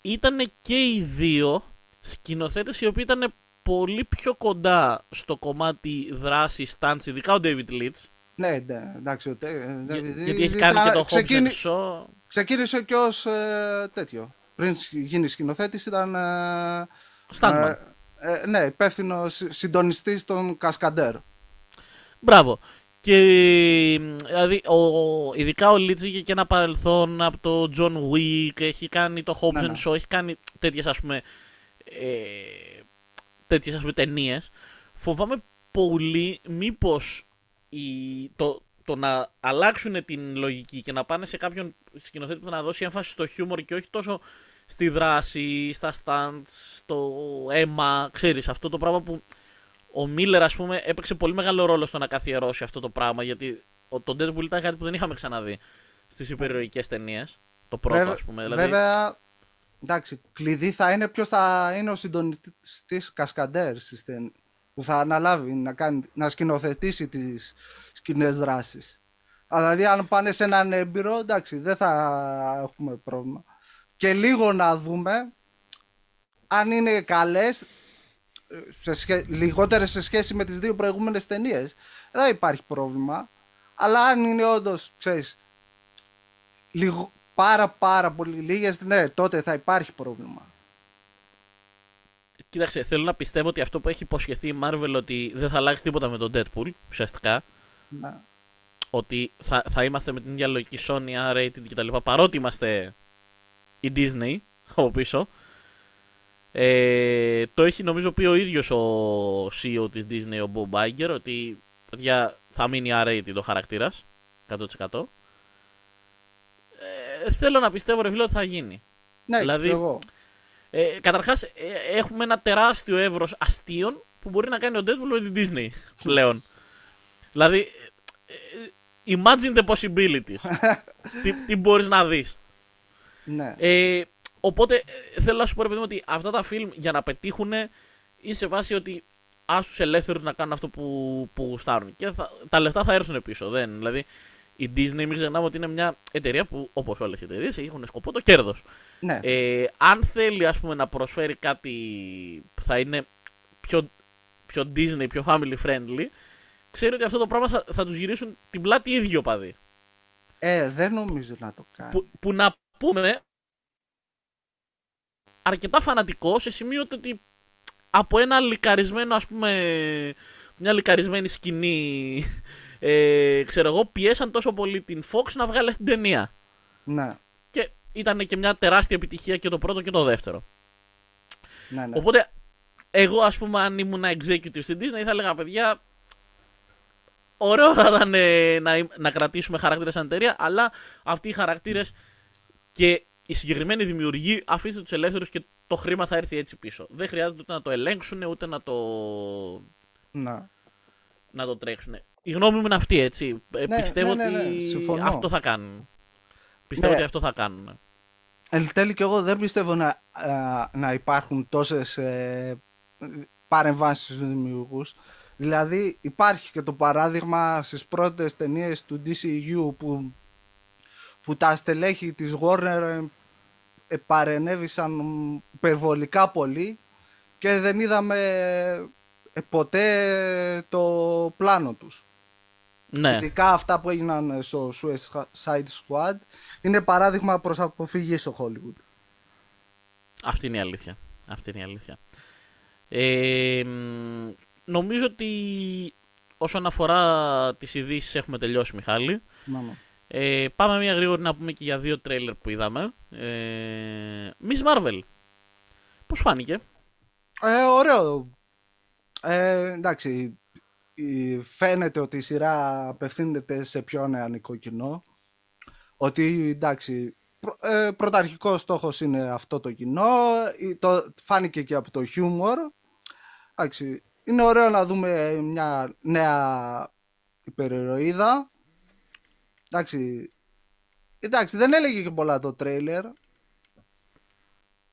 ήταν και οι δύο σκηνοθέτες οι οποίοι ήταν πολύ πιο κοντά στο κομμάτι δράσης, stunts, ειδικά ο David Leitch, Ναι, ναι, εντάξει. ο Τε- ε, για- David- γιατί έχει ήταν- κάνει και το Hobbs ξεκίνη- and Shaw. Ξεκίνησε και ως ε, τέτοιο. Πριν γίνει σκηνοθέτης ήταν... Ε, Stuntman. ε, ε, ναι, υπεύθυνο συντονιστής των Κασκαντέρ. Μπράβο. Και μ, δηλαδή, ο, ειδικά ο Λίτζ είχε και ένα παρελθόν από το John Wick, έχει κάνει το Hobbs Ναι, and ναι. Shaw, έχει κάνει τέτοιες ας πούμε, ε, τέτοιες ας πούμε ταινίες. Φοβάμαι πολύ μήπως η, το, το να αλλάξουν την λογική και να πάνε σε κάποιον σκηνοθέτη που θα να δώσει έμφαση στο χιούμορ και όχι τόσο στη δράση, στα stunts, στο αίμα, ξέρεις, αυτό το πράγμα που ο Μίλλερ, ας πούμε, έπαιξε πολύ μεγάλο ρόλο στο να καθιερώσει αυτό το πράγμα. Γιατί ο- το Deadpool ήταν κάτι που δεν είχαμε ξαναδεί στις υπερηρωικές ταινίες. Το πρώτο, Βέβαια- ας πούμε. Δηλαδή, Βέβαια, εντάξει, κλειδί θα είναι ποιος θα είναι ο συντονιστής Κασκαντέρ στις ταινίες, που θα αναλάβει να, κάνει, να σκηνοθετήσει τις σκηνές δράσης. Αλλά δηλαδή αν πάνε σε έναν έμπειρο, εντάξει, δεν θα έχουμε πρόβλημα. Και λίγο να δούμε αν είναι καλές, ε, σε σχέ... λιγότερες σε σχέση με τις δύο προηγούμενες ταινίες, δεν υπάρχει πρόβλημα. Αλλά αν είναι όντως, ξέρεις, λίγο, πάρα πάρα πολύ λίγες, ναι, τότε θα υπάρχει πρόβλημα. Κοίταξε, θέλω να πιστεύω ότι αυτό που έχει υποσχεθεί η Marvel ότι δεν θα αλλάξει τίποτα με τον Deadpool, ουσιαστικά. Ναι. Ότι θα, θα είμαστε με την ίδια λογική Sony, R-rated κτλ. Παρότι είμαστε η Disney από πίσω. Ε, το έχει νομίζω πει ο ίδιος ο CEO της Disney, ο Bob Iger, ότι παιδιά, θα μείνει R-rated ο χαρακτήρας, 100%. Ε, θέλω να πιστεύω ρε φίλε ότι θα γίνει. Ναι, Δηλαδή, και εγώ. Ε, Καταρχάς, έχουμε ένα τεράστιο εύρος αστείων που μπορεί να κάνει ο Deadpool με την Disney πλέον. δηλαδή, ε, ε, imagine the possibilities. τι τι μπορείς να δεις. Ναι. Ε, οπότε ε, θέλω να σου πω ρε παιδί μου ότι αυτά τα φιλμ για να πετύχουν είναι σε βάση ότι άσου ελεύθερους να κάνουν αυτό που, που γουστάρουν. Και θα, τα λεφτά θα έρθουν πίσω. Δεν, δηλαδή, η Disney, μην ξεχνάμε ότι είναι μια εταιρεία που, όπως όλες οι εταιρείες, έχουν σκοπό το κέρδος. ναι. Ε, αν θέλει ας πούμε να προσφέρει κάτι που θα είναι πιο, πιο Disney, πιο family friendly, ξέρει ότι αυτό το πράγμα θα, θα τους γυρίσουν την πλάτη οι ίδιοι οπαδοί. Ε, δεν νομίζω να το κάνει. Που, που να πούμε αρκετά φανατικό σε σημείο το ότι από ένα λικαρισμένο ας πούμε μια λικαρισμένη σκηνή ε, ξέρω εγώ πιέσαν τόσο πολύ την Fox να βγάλει αυτή την ταινία Ναι, και ήταν και μια τεράστια επιτυχία και το πρώτο και το δεύτερο ναι, ναι. Οπότε, εγώ ας πούμε, αν ήμουν executive στην Disney, θα έλεγα παιδιά. Ωραίο θα ήταν ε, να, να κρατήσουμε χαρακτήρες σαν εταιρεία, αλλά αυτοί οι χαρακτήρες και οι συγκεκριμένοι δημιουργοί αφήστε τους ελεύθερους και το χρήμα θα έρθει έτσι πίσω. Δεν χρειάζεται ούτε να το ελέγξουν ούτε να το, Ναι. να το τρέξουν. Η γνώμη μου είναι αυτή, έτσι. Ε, Ναι, πιστεύω ναι, ναι, ναι, ότι συμφωνώ. αυτό θα κάνουν. Πιστεύω Ναι. ότι αυτό θα κάνουν. Εν τέλει και εγώ δεν πιστεύω να, α, να υπάρχουν τόσες ε, παρεμβάσεις στους δημιουργούς. Δηλαδή υπάρχει και το παράδειγμα στις πρώτες ταινίες του DCU που, που τα στελέχη της Warner ε, ε, παρενέβησαν υπερβολικά πολύ και δεν είδαμε ε, ποτέ το πλάνο τους. Ναι, Ειδικά αυτά που έγιναν στο Suicide Squad είναι παράδειγμα προς αποφυγής στο Hollywood. Αυτή είναι η αλήθεια. Αυτή είναι η αλήθεια. Ε, μ, νομίζω ότι όσον αφορά τις ειδήσεις έχουμε τελειώσει Μιχάλη. Ναι, ναι. Ε, πάμε μια γρήγορη να πούμε και για δύο τρέιλερ που είδαμε. Ε, Miss Marvel. Πώς φάνηκε; Ε, ωραίο. Ε, εντάξει, η- φαίνεται ότι η σειρά απευθύνεται σε πιο νεανικό κοινό. Ότι εντάξει, πρω, ε, πρωταρχικός στόχος είναι αυτό το κοινό. Η- Το, φάνηκε και από το χιούμορ. Εντάξει, είναι ωραίο να δούμε μια νέα υπερηρωίδα. Εντάξει, εντάξει, δεν έλεγε και πολλά το τρέιλερ.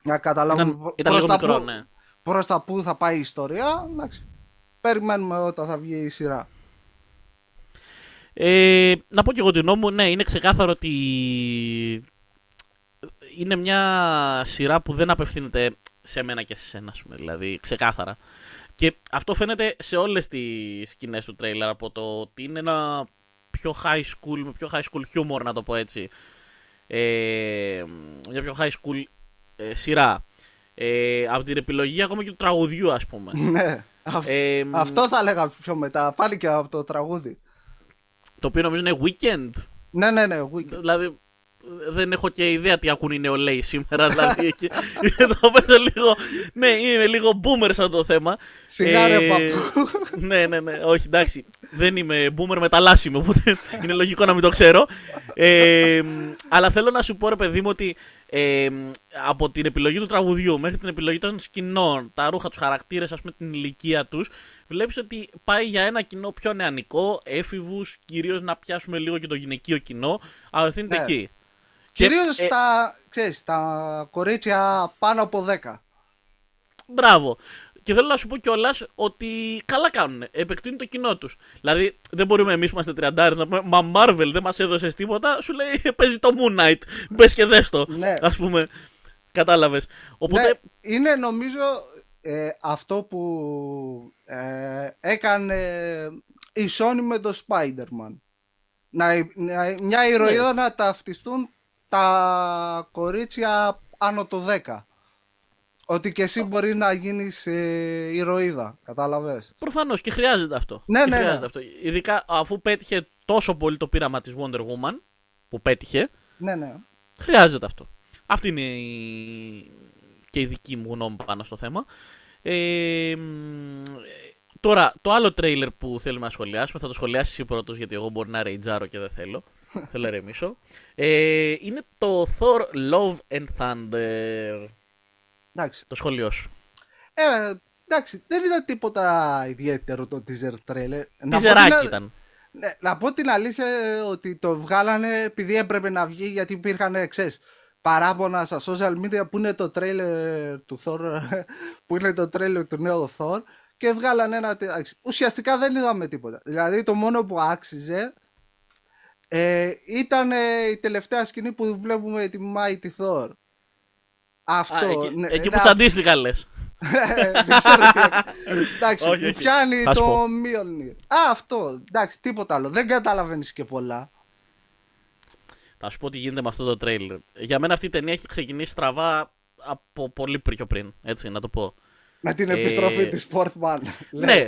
Να καταλάβουμε Ήταν, προ- ήταν προς λίγο τα μικρό, πού- ναι. προς τα που θα πάει η ιστορία. Εντάξει. Περιμένουμε όταν θα βγει η σειρά. Ε, να πω και εγώ την γνώμη μου, ναι, είναι ξεκάθαρο ότι είναι μια σειρά που δεν απευθύνεται σε μένα και σε σένα, ας πούμε, δηλαδή, ξεκάθαρα. Και αυτό φαίνεται σε όλες τις σκηνές του τρέιλερ από το ότι είναι ένα πιο high school, με πιο high school humor, να το πω έτσι. Ε, μια πιο high school ε, σειρά. Ε, από την επιλογή ακόμα και του τραγουδιού, ας πούμε. ναι. αυ- Ε, Αυτό θα έλεγα πιο μετά. Πάλι και από το τραγούδι. το οποίο νομίζω είναι weekend. Ναι, ναι, ναι. Wicked. Δηλαδή δεν έχω και ιδέα τι ακούν οι νεολαίοι σήμερα. Δηλαδή εκεί. το παίζω λίγο. Ναι, είμαι λίγο boomer σαν το θέμα. Σιγά ρε Ε, παππού. ναι, ναι, ναι. Όχι, εντάξει. Δεν είμαι boomer μεταλλάσσιμο, οπότε είναι λογικό να μην το ξέρω. Ε, αλλά θέλω να σου πω, ρε παιδί μου, ότι ε, από την επιλογή του τραγουδιού μέχρι την επιλογή των σκηνών, τα ρούχα, τους χαρακτήρες, ας πούμε, την ηλικία τους, βλέπεις ότι πάει για ένα κοινό πιο νεανικό, έφηβους, κυρίως να πιάσουμε λίγο και το γυναικείο κοινό. Απευθύνεται Ναι. εκεί. Κυρίως Και, ε, τα, ξέρεις, τα κορίτσια πάνω από 10. Μπράβο. Και θέλω να σου πω κιόλας ότι καλά κάνουν. Επεκτείνουν το κοινό τους. Δηλαδή, δεν μπορούμε εμείς που είμαστε τριαντάρες να πούμε Μα Marvel δεν μας έδωσε τίποτα. Σου λέει παίζει το Moon Knight. Μπες και δες το. Ναι. Α πούμε. Κατάλαβες. Οπότε. Ναι, είναι νομίζω ε, αυτό που ε, έκανε η Sony με το Spider-Man. Να, να- μια ηρωίδα να ταυτιστούν τα κορίτσια άνω το 10. Ότι και εσύ μπορεί να γίνεις ε, ηρωίδα, κατάλαβες; Προφανώς και χρειάζεται αυτό. Ναι, Και ναι, χρειάζεται ναι. αυτό. Ειδικά αφού πέτυχε τόσο πολύ το πείραμα της Wonder Woman. Που πέτυχε. Ναι, ναι. Χρειάζεται αυτό. Αυτή είναι η... και η δική μου γνώμη πάνω στο θέμα. Ε, τώρα, το άλλο τρέιλερ που θέλουμε να σχολιάσουμε, θα το σχολιάσεις εσύ πρώτος γιατί εγώ μπορεί να ρεϊτζάρω και δεν θέλω. θέλω να ρεμίσω. Ε, είναι το Thor Love and Thunder. Εντάξει. Το σχολείο σου. Ε, εντάξει, δεν ήταν τίποτα ιδιαίτερο το teaser trailer. Τιζεράκι ήταν. Ναι, να πω την αλήθεια ε, ότι το βγάλανε επειδή έπρεπε να βγει γιατί υπήρχαν, ε, ξέρεις, παράπονα στα social media που είναι το trailer του Thor, που είναι το trailer του νέου Thor και βγάλανε ένα... Ουσιαστικά δεν είδαμε τίποτα. Δηλαδή το μόνο που άξιζε ε, ήταν η τελευταία σκηνή που βλέπουμε τη Mighty Thor. Αυτό. Α, εκεί, ναι, εκεί ναι, που τσαντίστηκα λες. δεν ξέρω τι. Εντάξει, Όχι, μου όχι. πιάνει Θα σου πω. το Mjolnir. Α, αυτό. Εντάξει, τίποτα άλλο. Δεν καταλαβαίνεις και πολλά. Θα σου πω τι γίνεται με αυτό το τρέιλερ. Για μένα αυτή η ταινία έχει ξεκινήσει στραβά από πολύ πιο πριν. Έτσι, να το πω. Με την Ε, επιστροφή της Portman. Ναι,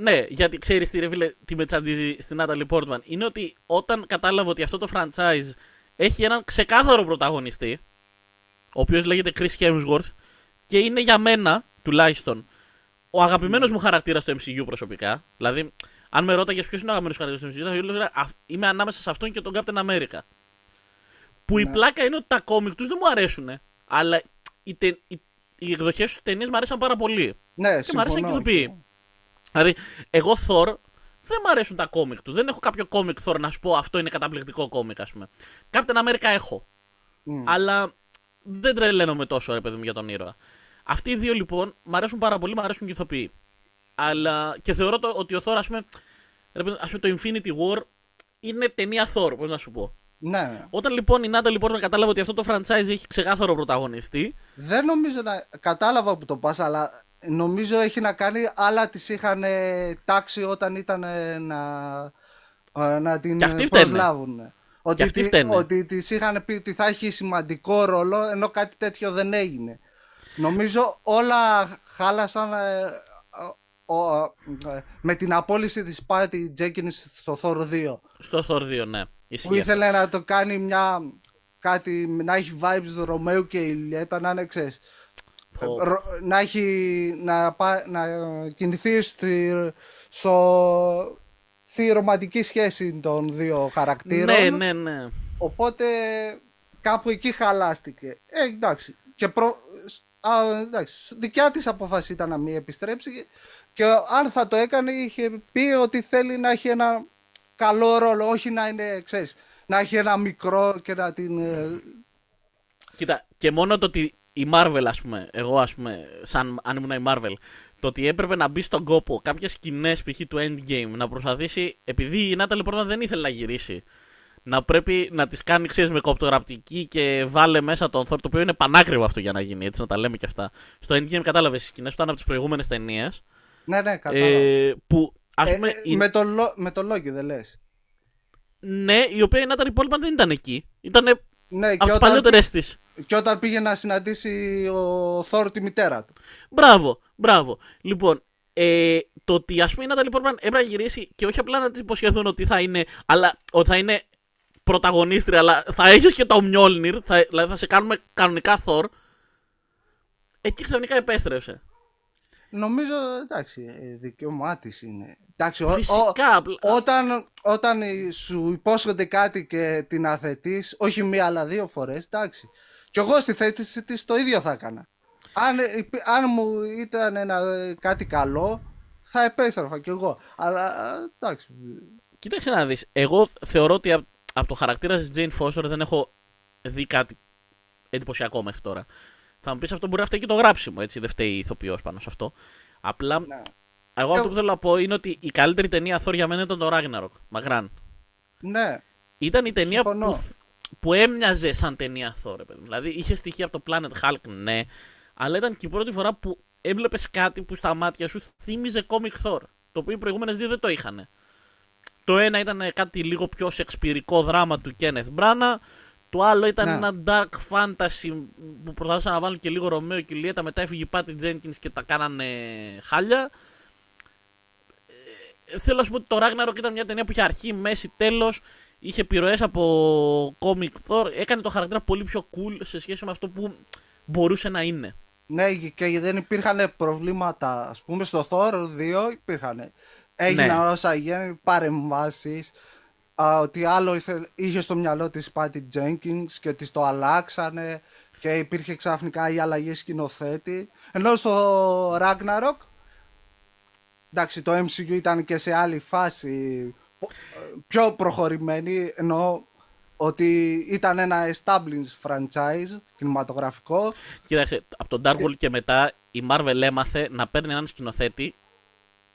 ναι, γιατί ξέρεις τι, ρε φίλε, τι με τσαντίζει στην Natalie Portman. Είναι ότι όταν κατάλαβα ότι αυτό το franchise έχει έναν ξεκάθαρο πρωταγωνιστή, ο οποίος λέγεται Chris Hemsworth, και είναι για μένα τουλάχιστον ο αγαπημένος μου χαρακτήρας στο MCU προσωπικά. Δηλαδή, αν με ρώταγες ποιος είναι ο αγαπημένος χαρακτήρας στο MCU, θα έλεγα «Α, είμαι ανάμεσα σε αυτόν και τον Captain America. Που η Ναι. πλάκα είναι ότι τα κόμικ τους δεν μου αρέσουν, αλλά οι, τε, οι, οι εκδοχές του ταινίες μου αρέσαν πάρα πολύ. Ναι, Και μου αρέσαν και οι συμφωνώ. ηθοποιοί. Δηλαδή, εγώ Thor δεν μου αρέσουν τα κόμικ του. Δεν έχω κάποιο κόμικ Thor να σου πω αυτό είναι καταπληκτικό κόμικ, ας πούμε. Captain America έχω. Μμ. Αλλά δεν τρελαίνομαι τόσο, ρε παιδί μου, για τον ήρωα. Αυτοί οι δύο λοιπόν μου αρέσουν πάρα πολύ, μου αρέσουν και οι ηθοποιοί. Αλλά και θεωρώ το, ότι ο Thor, ας πούμε, ρε παιδί μου, ας πούμε, το Infinity War είναι ταινία Thor, πώς να σου πω. Ναι. Όταν λοιπόν η Νάτα λοιπόν κατάλαβε ότι αυτό το franchise έχει ξεκάθαρο πρωταγωνιστή, Δεν νομίζω να. Κατάλαβα που το πας, αλλά νομίζω έχει να κάνει. Άλλα τις είχαν ε, τάξει όταν ήταν ε, να, ε, να την Και αυτοί ε, φταίνε. προσλάβουν. Ότι, αυτοί τη- φταίνε. ότι τις είχαν πει ότι θα έχει σημαντικό ρόλο ενώ κάτι τέτοιο δεν έγινε. Νομίζω όλα χάλασαν ε, ο- ο- ε, με την απόλυση της Patty Jenkins στο Thor 2 στο Thor 2, ναι. που Ισχύει. ήθελε να το κάνει μια κάτι να έχει vibes του Ρωμαίου και Ηλιέτα να είναι ξέρεις Πω. Ρο- να έχει να, πά- να κινηθεί στη, στο, στη ρομαντική σχέση των δύο χαρακτήρων. Ναι, ναι, ναι. οπότε κάπου εκεί χαλάστηκε. Ε, εντάξει. Και προ, α, εντάξει, δικιά της απόφαση ήταν να μην επιστρέψει και αν θα το έκανε είχε πει ότι θέλει να έχει ένα καλό ρόλο όχι να είναι ξέρεις να έχει ένα μικρό και να την ε, Κοίτα, και μόνο το ότι η Marvel, ας πούμε, εγώ ας πούμε, σαν αν ήμουν η Marvel, το ότι έπρεπε να μπει στον κόπο κάποιες σκηνές π.χ. του Endgame να προσπαθήσει, επειδή η Natalie Portman δεν ήθελε να γυρίσει, να πρέπει να τις κάνει, ξέρεις, με κοπτοραπτική και βάλε μέσα τον Thor, το οποίο είναι πανάκριβο αυτό για να γίνει, έτσι να τα λέμε και αυτά. Στο Endgame κατάλαβες οι σκηνές που ήταν από τις προηγούμενες ταινίες. ναι ναι κατάλαβα Ε, που ας Ε, πούμε. ε, η- με, το, Λο- με το Loki δεν λες Ναι, η οποία η Natalie Portman δεν ήταν εκεί. Ήταν ναι, από και, τι όταν, παλιότερες της. και όταν πήγε να συναντήσει ο Θόρ τη μητέρα του Μπράβο, μπράβο. Λοιπόν, ε, το ότι ας πούμε η Natalie Portman έπρεπε να γυρίσει και όχι απλά να της υποσχεθούν ότι θα είναι, αλλά ότι θα είναι πρωταγωνίστρια, αλλά θα έχεις και το Mjolnir, θα, δηλαδή θα σε κάνουμε κανονικά Thor. Εκεί ξαφνικά επέστρεψε. Νομίζω εντάξει ε, δικαίωμά της είναι εντάξει, ο- ο- Φυσικά. απλά- όταν, όταν ε, σου υπόσχονται κάτι και την αθετείς όχι μία αλλά δύο φορές εντάξει και εγώ στη θέση της το ίδιο θα έκανα αν, ε, υπή- αν μου ήταν ένα, ε, κάτι καλό θα επέστρεφα κι εγώ αλλά ε, εντάξει Κοίταξε να δεις, εγώ θεωρώ ότι από, από το χαρακτήρα της Jane Foster δεν έχω δει κάτι εντυπωσιακό μέχρι τώρα. Θα μου πεις αυτό μπορεί να φταίει και το γράψιμο, έτσι, δεν φταίει η ηθοποιός πάνω σε αυτό. Απλά, ναι. εγώ αυτό που θέλω να πω είναι ότι η καλύτερη ταινία Thor για μένα ήταν το Ragnarok, μακράν. ναι Ήταν η ταινία Συμφωνώ. που, που έμοιαζε σαν ταινία Thor, ρε παιδί μου. Δηλαδή είχε στοιχεία από το Planet Hulk, ναι, αλλά ήταν και η πρώτη φορά που έβλεπες κάτι που στα μάτια σου θύμιζε comic Thor. Το οποίο οι προηγούμενες δύο δεν το είχαν. Το ένα ήταν κάτι λίγο πιο σεξπυρικό δράμα του Kenneth Branagh. Το άλλο ήταν Ναι. ένα dark fantasy που προσπαθούσαν να βάλουν και λίγο Ρωμαίο και Λιέτα. Μετά έφυγε η Patty Jenkins και τα κάνανε χάλια. Ε, θέλω να σου πω ότι το Ragnarok ήταν μια ταινία που είχε αρχή, μέση, τέλος. είχε επιρροές από comic Thor, έκανε το χαρακτήρα πολύ πιο cool σε σχέση με αυτό που μπορούσε να είναι. Ναι, και δεν υπήρχαν προβλήματα. Α πούμε στο Thor 2 υπήρχαν. Έγιναν ναι. όσα γίνανε, παρεμβάσεις. Ότι άλλο είχε στο μυαλό της Patty Jenkins και ότι το αλλάξανε και υπήρχε ξαφνικά η αλλαγή σκηνοθέτη. Ενώ στο Ragnarok, εντάξει το MCU ήταν και σε άλλη φάση πιο προχωρημένη, ενώ ότι ήταν ένα established franchise κινηματογραφικό. Κοίταξε, από τον Dark World και μετά η Marvel έμαθε να παίρνει έναν σκηνοθέτη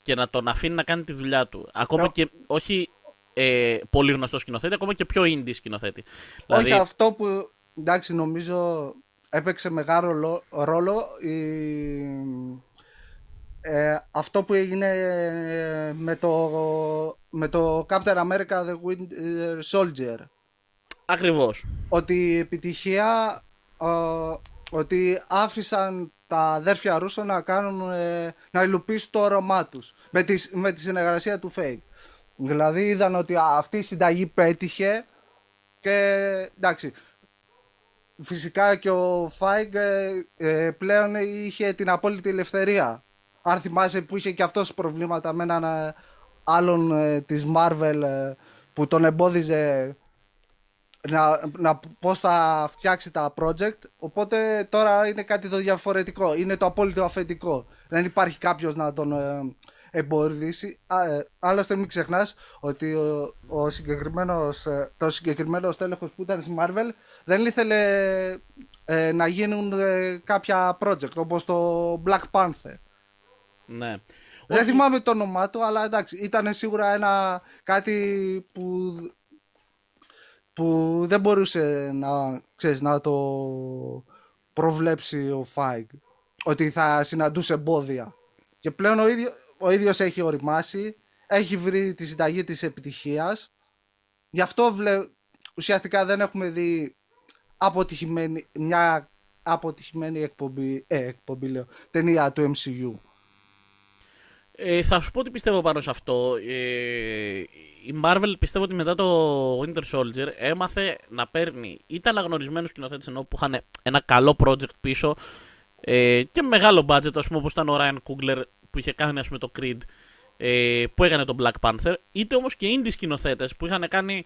και να τον αφήνει να κάνει τη δουλειά του. Ακόμα και όχι ε, πολύ γνωστό σκηνοθέτη, ακόμα και πιο indie σκηνοθέτη. Όχι δηλαδή... αυτό που εντάξει νομίζω έπαιξε μεγάλο ρόλο η... ε, αυτό που έγινε ε, με το, με το Captain America The Winter Soldier. Ακριβώς. Ότι η επιτυχία ότι άφησαν τα αδέρφια Ρούσο να κάνουν ε, να υλοποιήσουν το όραμά τους με τη, με τη συνεργασία του Fake. Δηλαδή είδαν ότι αυτή η συνταγή πέτυχε και εντάξει φυσικά και ο Φάιγκ ε, ε, πλέον είχε την απόλυτη ελευθερία. Αν θυμάσαι που είχε και αυτός προβλήματα με έναν ε, άλλον της Marvel που τον εμπόδιζε να, να πώς θα φτιάξει τα project. Οπότε τώρα είναι κάτι το διαφορετικό. Είναι το απόλυτο αφεντικό. Δεν υπάρχει κάποιος να τον εμποδίσει άλλωστε μην ξεχνάς ότι ο, ο συγκεκριμένος, το συγκεκριμένο στέλεχος που ήταν στη Marvel δεν ήθελε ε, να γίνουν ε, κάποια project όπως το Black Panther. Ναι. Δεν θυμάμαι το όνομά του, αλλά εντάξει, ήταν σίγουρα ένα κάτι που, που δεν μπορούσε να, ξέρεις, να το προβλέψει ο Φάιγκ. Ότι θα συναντούσε εμπόδια. Και πλέον ο, ίδιο, ο ίδιος έχει οριμάσει, έχει βρει τη συνταγή της επιτυχίας. Γι' αυτό βλέ, ουσιαστικά δεν έχουμε δει αποτυχημένη, μια αποτυχημένη εκπομπή, ε, εκπομπή λέω, ταινία του MCU. Ε, θα σου πω τι πιστεύω πάνω σε αυτό. Ε, η Marvel πιστεύω ότι μετά το Winter Soldier έμαθε να παίρνει είτε αναγνωρισμένους σκηνοθέτες ενώ που είχαν ένα καλό project πίσω ε, και μεγάλο budget ας πούμε όπως ήταν ο Ryan Coogler που είχε κάνει ας πούμε το Creed ε, που έκανε τον Black Panther είτε όμως και indie σκηνοθέτες που είχαν κάνει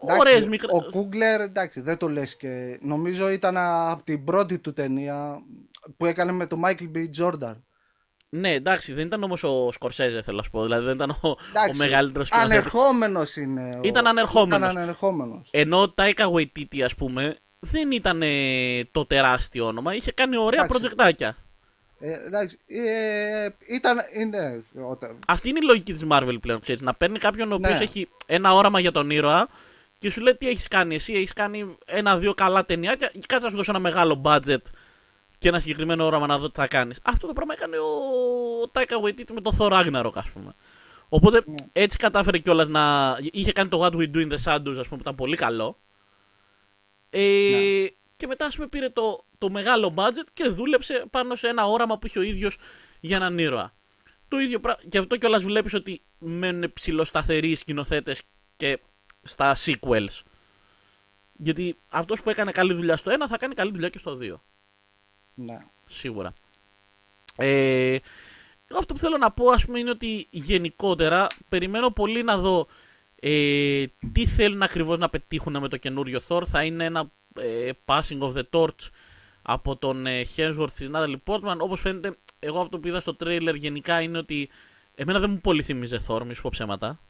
Ωραίες μικρές... Ο Κούγκλερ, εντάξει, δεν το λες και νομίζω ήταν από την πρώτη του ταινία που έκανε με τον Michael B. Jordan. Ναι, εντάξει, δεν ήταν όμως ο Σκορσέζε, θέλω να σου πω. Δηλαδή δεν ήταν ο, ο μεγαλύτερος Ανερχόμενος είναι. Ο... Ήταν ανερχόμενος. ανερχόμενος. Ενώ ο Τάικα Waititi, ας πούμε, δεν ήταν το τεράστιο όνομα. Είχε κάνει ωραία προτζεκτάκια. Ε, εντάξει, ε, ήταν, είναι, Αυτή είναι η λογική της Marvel πλέον, ξέρεις, να παίρνει κάποιον ο οποίος ναι. έχει ένα όραμα για τον ήρωα και σου λέει τι έχεις κάνει εσύ. Έχεις κάνει ένα-δύο καλά ταινιάκια και κάτσε να σου δώσω ένα μεγάλο budget και ένα συγκεκριμένο όραμα να δω τι θα κάνεις. Αυτό το πράγμα έκανε ο Τάικα Waititi με το Thor Ragnarok, ας πούμε. Οπότε ναι. έτσι κατάφερε κιόλας να. είχε κάνει το What We Do in the Shadows, ας πούμε, που ήταν πολύ καλό. Ε, ναι. Και μετά, ας πούμε, πήρε το, το μεγάλο budget και δούλεψε πάνω σε ένα όραμα που είχε ο ίδιος για έναν ήρωα. Το ίδιο πράγμα. Και αυτό κιόλας βλέπεις ότι μένουν ψηλοσταθεροί σκηνοθέτες και στα sequels. Γιατί αυτός που έκανε καλή δουλειά στο 1 θα κάνει καλή δουλειά και στο 2. Ναι. Σίγουρα. Ε, αυτό που θέλω να πω ας πούμε είναι ότι γενικότερα περιμένω πολύ να δω ε, τι θέλουν ακριβώς να πετύχουν με το καινούριο Thor; Θα είναι ένα ε, passing of the torch από τον ε, Hemsworth της Natalie Portman. Όπως φαίνεται, εγώ αυτό που είδα στο trailer γενικά είναι ότι εμένα δεν μου πολύ θυμίζε Thor, μη σου πω ψέματα.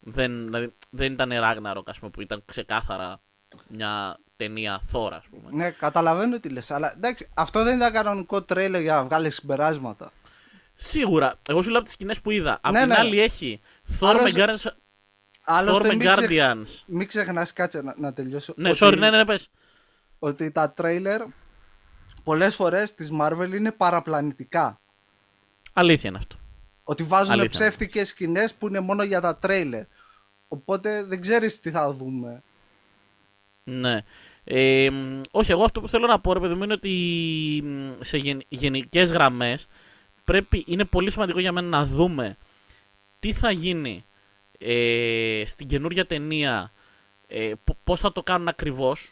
Δεν, δηλαδή, δεν ήταν Ragnarok, ας πούμε, που ήταν ξεκάθαρα μια ταινία θόρα, ας πούμε. Ναι, καταλαβαίνω τι λες, αλλά εντάξει, αυτό δεν ήταν κανονικό τρέιλερ για να βγάλεις συμπεράσματα. Σίγουρα. Εγώ σου λέω από τις σκηνές που είδα. Απ' ναι, την ναι. άλλη έχει Thor με, Guardians... Thor με Guardians. Μην ξεχνάς, κάτσε να, να τελειώσω. Ναι, ότι... sorry, ναι, ναι, ναι, πες. Ότι τα τρέιλερ πολλές φορές της Marvel είναι παραπλανητικά. Αλήθεια είναι αυτό. Ότι βάζουν ψεύτικες σκηνές που είναι μόνο για τα τρέιλερ. Οπότε δεν ξέρεις τι θα δούμε. Ναι. Ε, όχι, εγώ αυτό που θέλω να πω, ρε παιδί μου, είναι ότι σε γεν, γενικές γραμμές πρέπει, είναι πολύ σημαντικό για μένα να δούμε τι θα γίνει ε, στην καινούργια ταινία ε, πώς θα το κάνουν ακριβώς,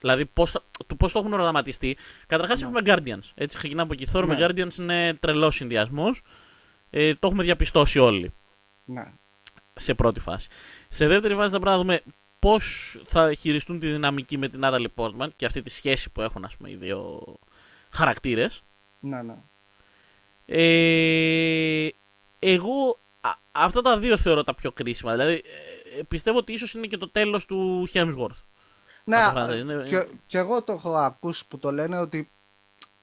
δηλαδή πώς, θα- το, πώς το έχουν οραματιστεί; Καταρχάς έχουμε Guardians, έτσι ξεκινάμε από εκεί. Thor με Ναι. Guardians είναι τρελός συνδυασμός. Ε, το έχουμε διαπιστώσει όλοι Ναι. σε πρώτη φάση. Σε δεύτερη φάση θα πρέπει να δούμε πώς θα χειριστούν τη δυναμική με την Natalie Portman και αυτή τη σχέση που έχουν ας πούμε, οι δύο χαρακτήρες. Ναι, ναι. Ε, εγώ α- αυτά τα δύο θεωρώ τα πιο κρίσιμα. Δηλαδή ε, πιστεύω ότι ίσως είναι και το τέλος του Hemsworth. Ναι, Από το franchise. Είναι- και, και εγώ το έχω ακούσει που το λένε ότι,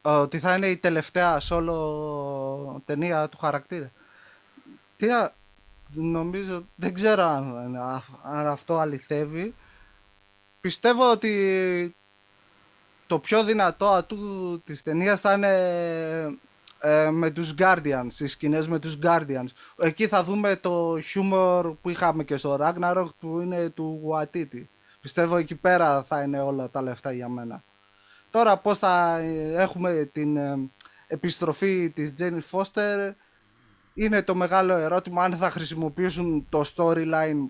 ότι θα είναι η τελευταία solo ταινία του χαρακτήρα. Τι να, νομίζω, δεν ξέρω αν, αν αυτό αληθεύει. Πιστεύω ότι το πιο δυνατό ατού της ταινίας θα είναι ε, με τους Guardians, οι σκηνές με τους Guardians. Εκεί θα δούμε το χιούμορ που είχαμε και στο Ragnarok που είναι του Waititi. Πιστεύω εκεί πέρα θα είναι όλα τα λεφτά για μένα. Τώρα πώς θα ε, έχουμε την ε, επιστροφή της Jenny Foster είναι το μεγάλο ερώτημα αν θα χρησιμοποιήσουν το storyline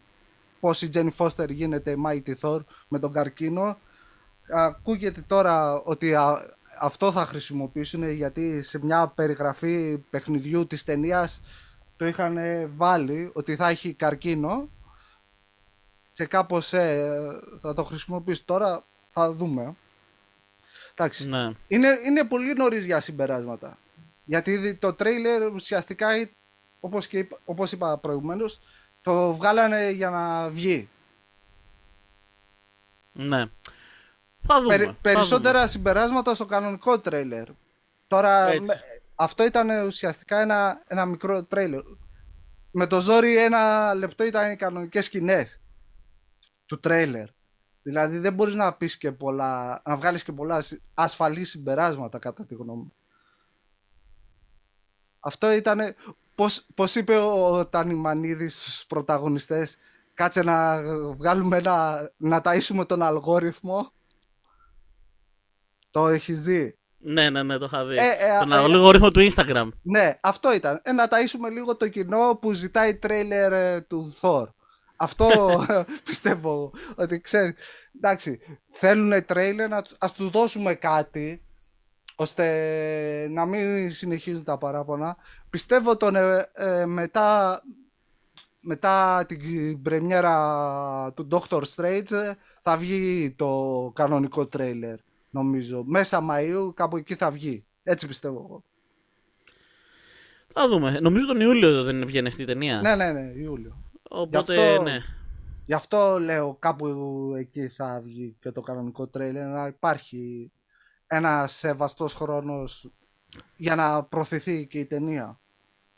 πώς η Jenny Foster γίνεται Mighty Thor με τον καρκίνο. Ακούγεται τώρα ότι α, αυτό θα χρησιμοποιήσουν γιατί σε μια περιγραφή παιχνιδιού της ταινίας το είχαν βάλει ότι θα έχει καρκίνο και κάπως ε, θα το χρησιμοποιήσει τώρα θα δούμε. Εντάξει. Ναι. Είναι, είναι πολύ νωρίς για συμπεράσματα. Γιατί ήδη το τρέιλερ ουσιαστικά, ε, όπως, και είπα, όπως είπα προηγουμένως, το βγάλανε για να βγει. ναι. Θα δούμε. Περι- θα περισσότερα συμπεράσματα στο κανονικό τρέιλερ. Τώρα, Έτσι. με- αυτό ήταν ουσιαστικά ένα, ένα μικρό τρέιλερ. Με το ζόρι ένα λεπτό ήταν οι κανονικές σκηνές του τρέιλερ. Δηλαδή δεν μπορείς να πεις και πολλά, να βγάλεις και πολλά συ- ασφαλή συμπεράσματα κατά τη γνώμη μου. Αυτό ήταν, πώς, πώς είπε ο Τανιμανίδης στους πρωταγωνιστές, κάτσε να βγάλουμε ένα, να ταΐσουμε τον αλγόριθμο. Το έχεις δει; Ναι, ναι, ναι, το είχα δει. Ε, ε, Τον ε, αλγόριθμο του Instagram. Ναι, αυτό ήταν. Ε, να ταΐσουμε λίγο το κοινό που ζητάει τρέιλερ ε, του Thor. Αυτό πιστεύω ότι ξέρει. Εντάξει, θέλουν τρέιλερ, να, του- ας τους δώσουμε κάτι ώστε να μην συνεχίζουν τα παράπονα. Πιστεύω τον ε, ε, μετά, μετά την πρεμιέρα του Doctor Strange ε, θα βγει το κανονικό τρέιλερ νομίζω. Μέσα Μαΐου κάπου εκεί θα βγει. Έτσι πιστεύω εγώ. Θα δούμε. Νομίζω τον Ιούλιο δεν βγαίνει αυτή η ταινία. Ναι, ναι, ναι, Ιούλιο. Οπότε, Γι' αυτό- ναι. Γι' αυτό λέω κάπου εκεί θα βγει και το κανονικό τρέιλερ να υπάρχει ένα σεβαστός χρόνος για να προωθηθεί και η ταινία.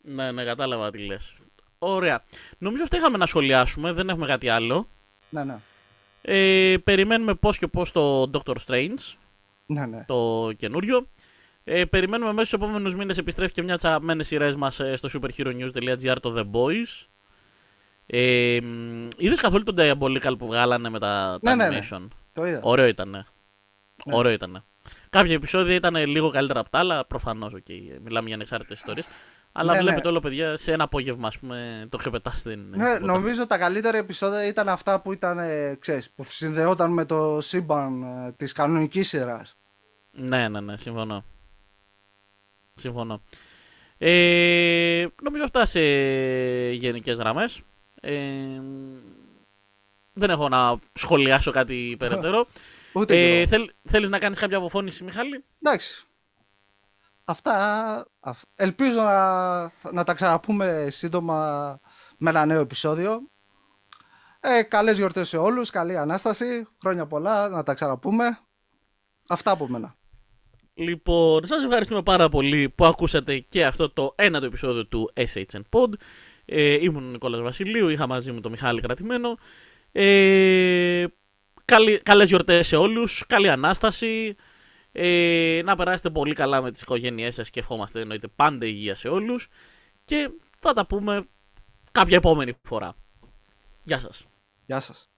Ναι, ναι, κατάλαβα τι λες. Ωραία. Νομίζω αυτά είχαμε να σχολιάσουμε. Δεν έχουμε κάτι άλλο. Ναι, ναι. Ε, περιμένουμε πώς και πώς το Doctor Strange, Ναι, ναι. το καινούριο. Ε, περιμένουμε μέσα στους επόμενους μήνες επιστρέφει και μια από τις αγαπημένες σειρές μας ε, στο superheronews.gr το The Boys. Ε, μ, είδες καθόλου τον Diabolical που βγάλανε με τα, τα Ναι, ναι, ναι. animation; Το είδα. Ωραίο ήτανε. Ωραίο ήτανε. Κάποια επεισόδια ήταν λίγο καλύτερα από τα άλλα, προφανώς. Okay, μιλάμε για ανεξάρτητες ιστορίες. Αλλά Ναι, ναι. βλέπετε όλο, παιδιά, σε ένα απόγευμα, ας πούμε, το είχε πετάσει στην. Ναι, νομίζω τα καλύτερα επεισόδια ήταν αυτά που ήταν, ε, ξέρεις, που συνδεόταν με το σύμπαν ε, της κανονικής σειράς. Ναι, ναι, ναι, συμφωνώ. Συμφωνώ. Ε, νομίζω αυτά σε γενικές γραμμές. Ε, δεν έχω να σχολιάσω κάτι περαιτέρω. Ούτε ε, εγώ. θέλ, θέλεις να κάνεις κάποια αποφώνηση, Μιχάλη; Εντάξει. Αυτά. αυ- Ελπίζω να, να τα ξαναπούμε σύντομα με ένα νέο επεισόδιο. Ε, καλές γιορτές σε όλους, καλή Ανάσταση, χρόνια πολλά, να τα ξαναπούμε. Αυτά από μένα. Λοιπόν, σας ευχαριστούμε πάρα πολύ που ακούσατε και αυτό το ένατο επεισόδιο του SHN Pod. Ε, ήμουν ο Νικόλας Βασιλείου, είχα μαζί μου τον Μιχάλη Κρατημένο. Ε, καλή, καλές γιορτές σε όλους, καλή Ανάσταση. Ε, να περάσετε πολύ καλά με τις οικογένειές σας και ευχόμαστε εννοείται πάντα υγεία σε όλους. Και θα τα πούμε κάποια επόμενη φορά. Γεια σας. Γεια σας.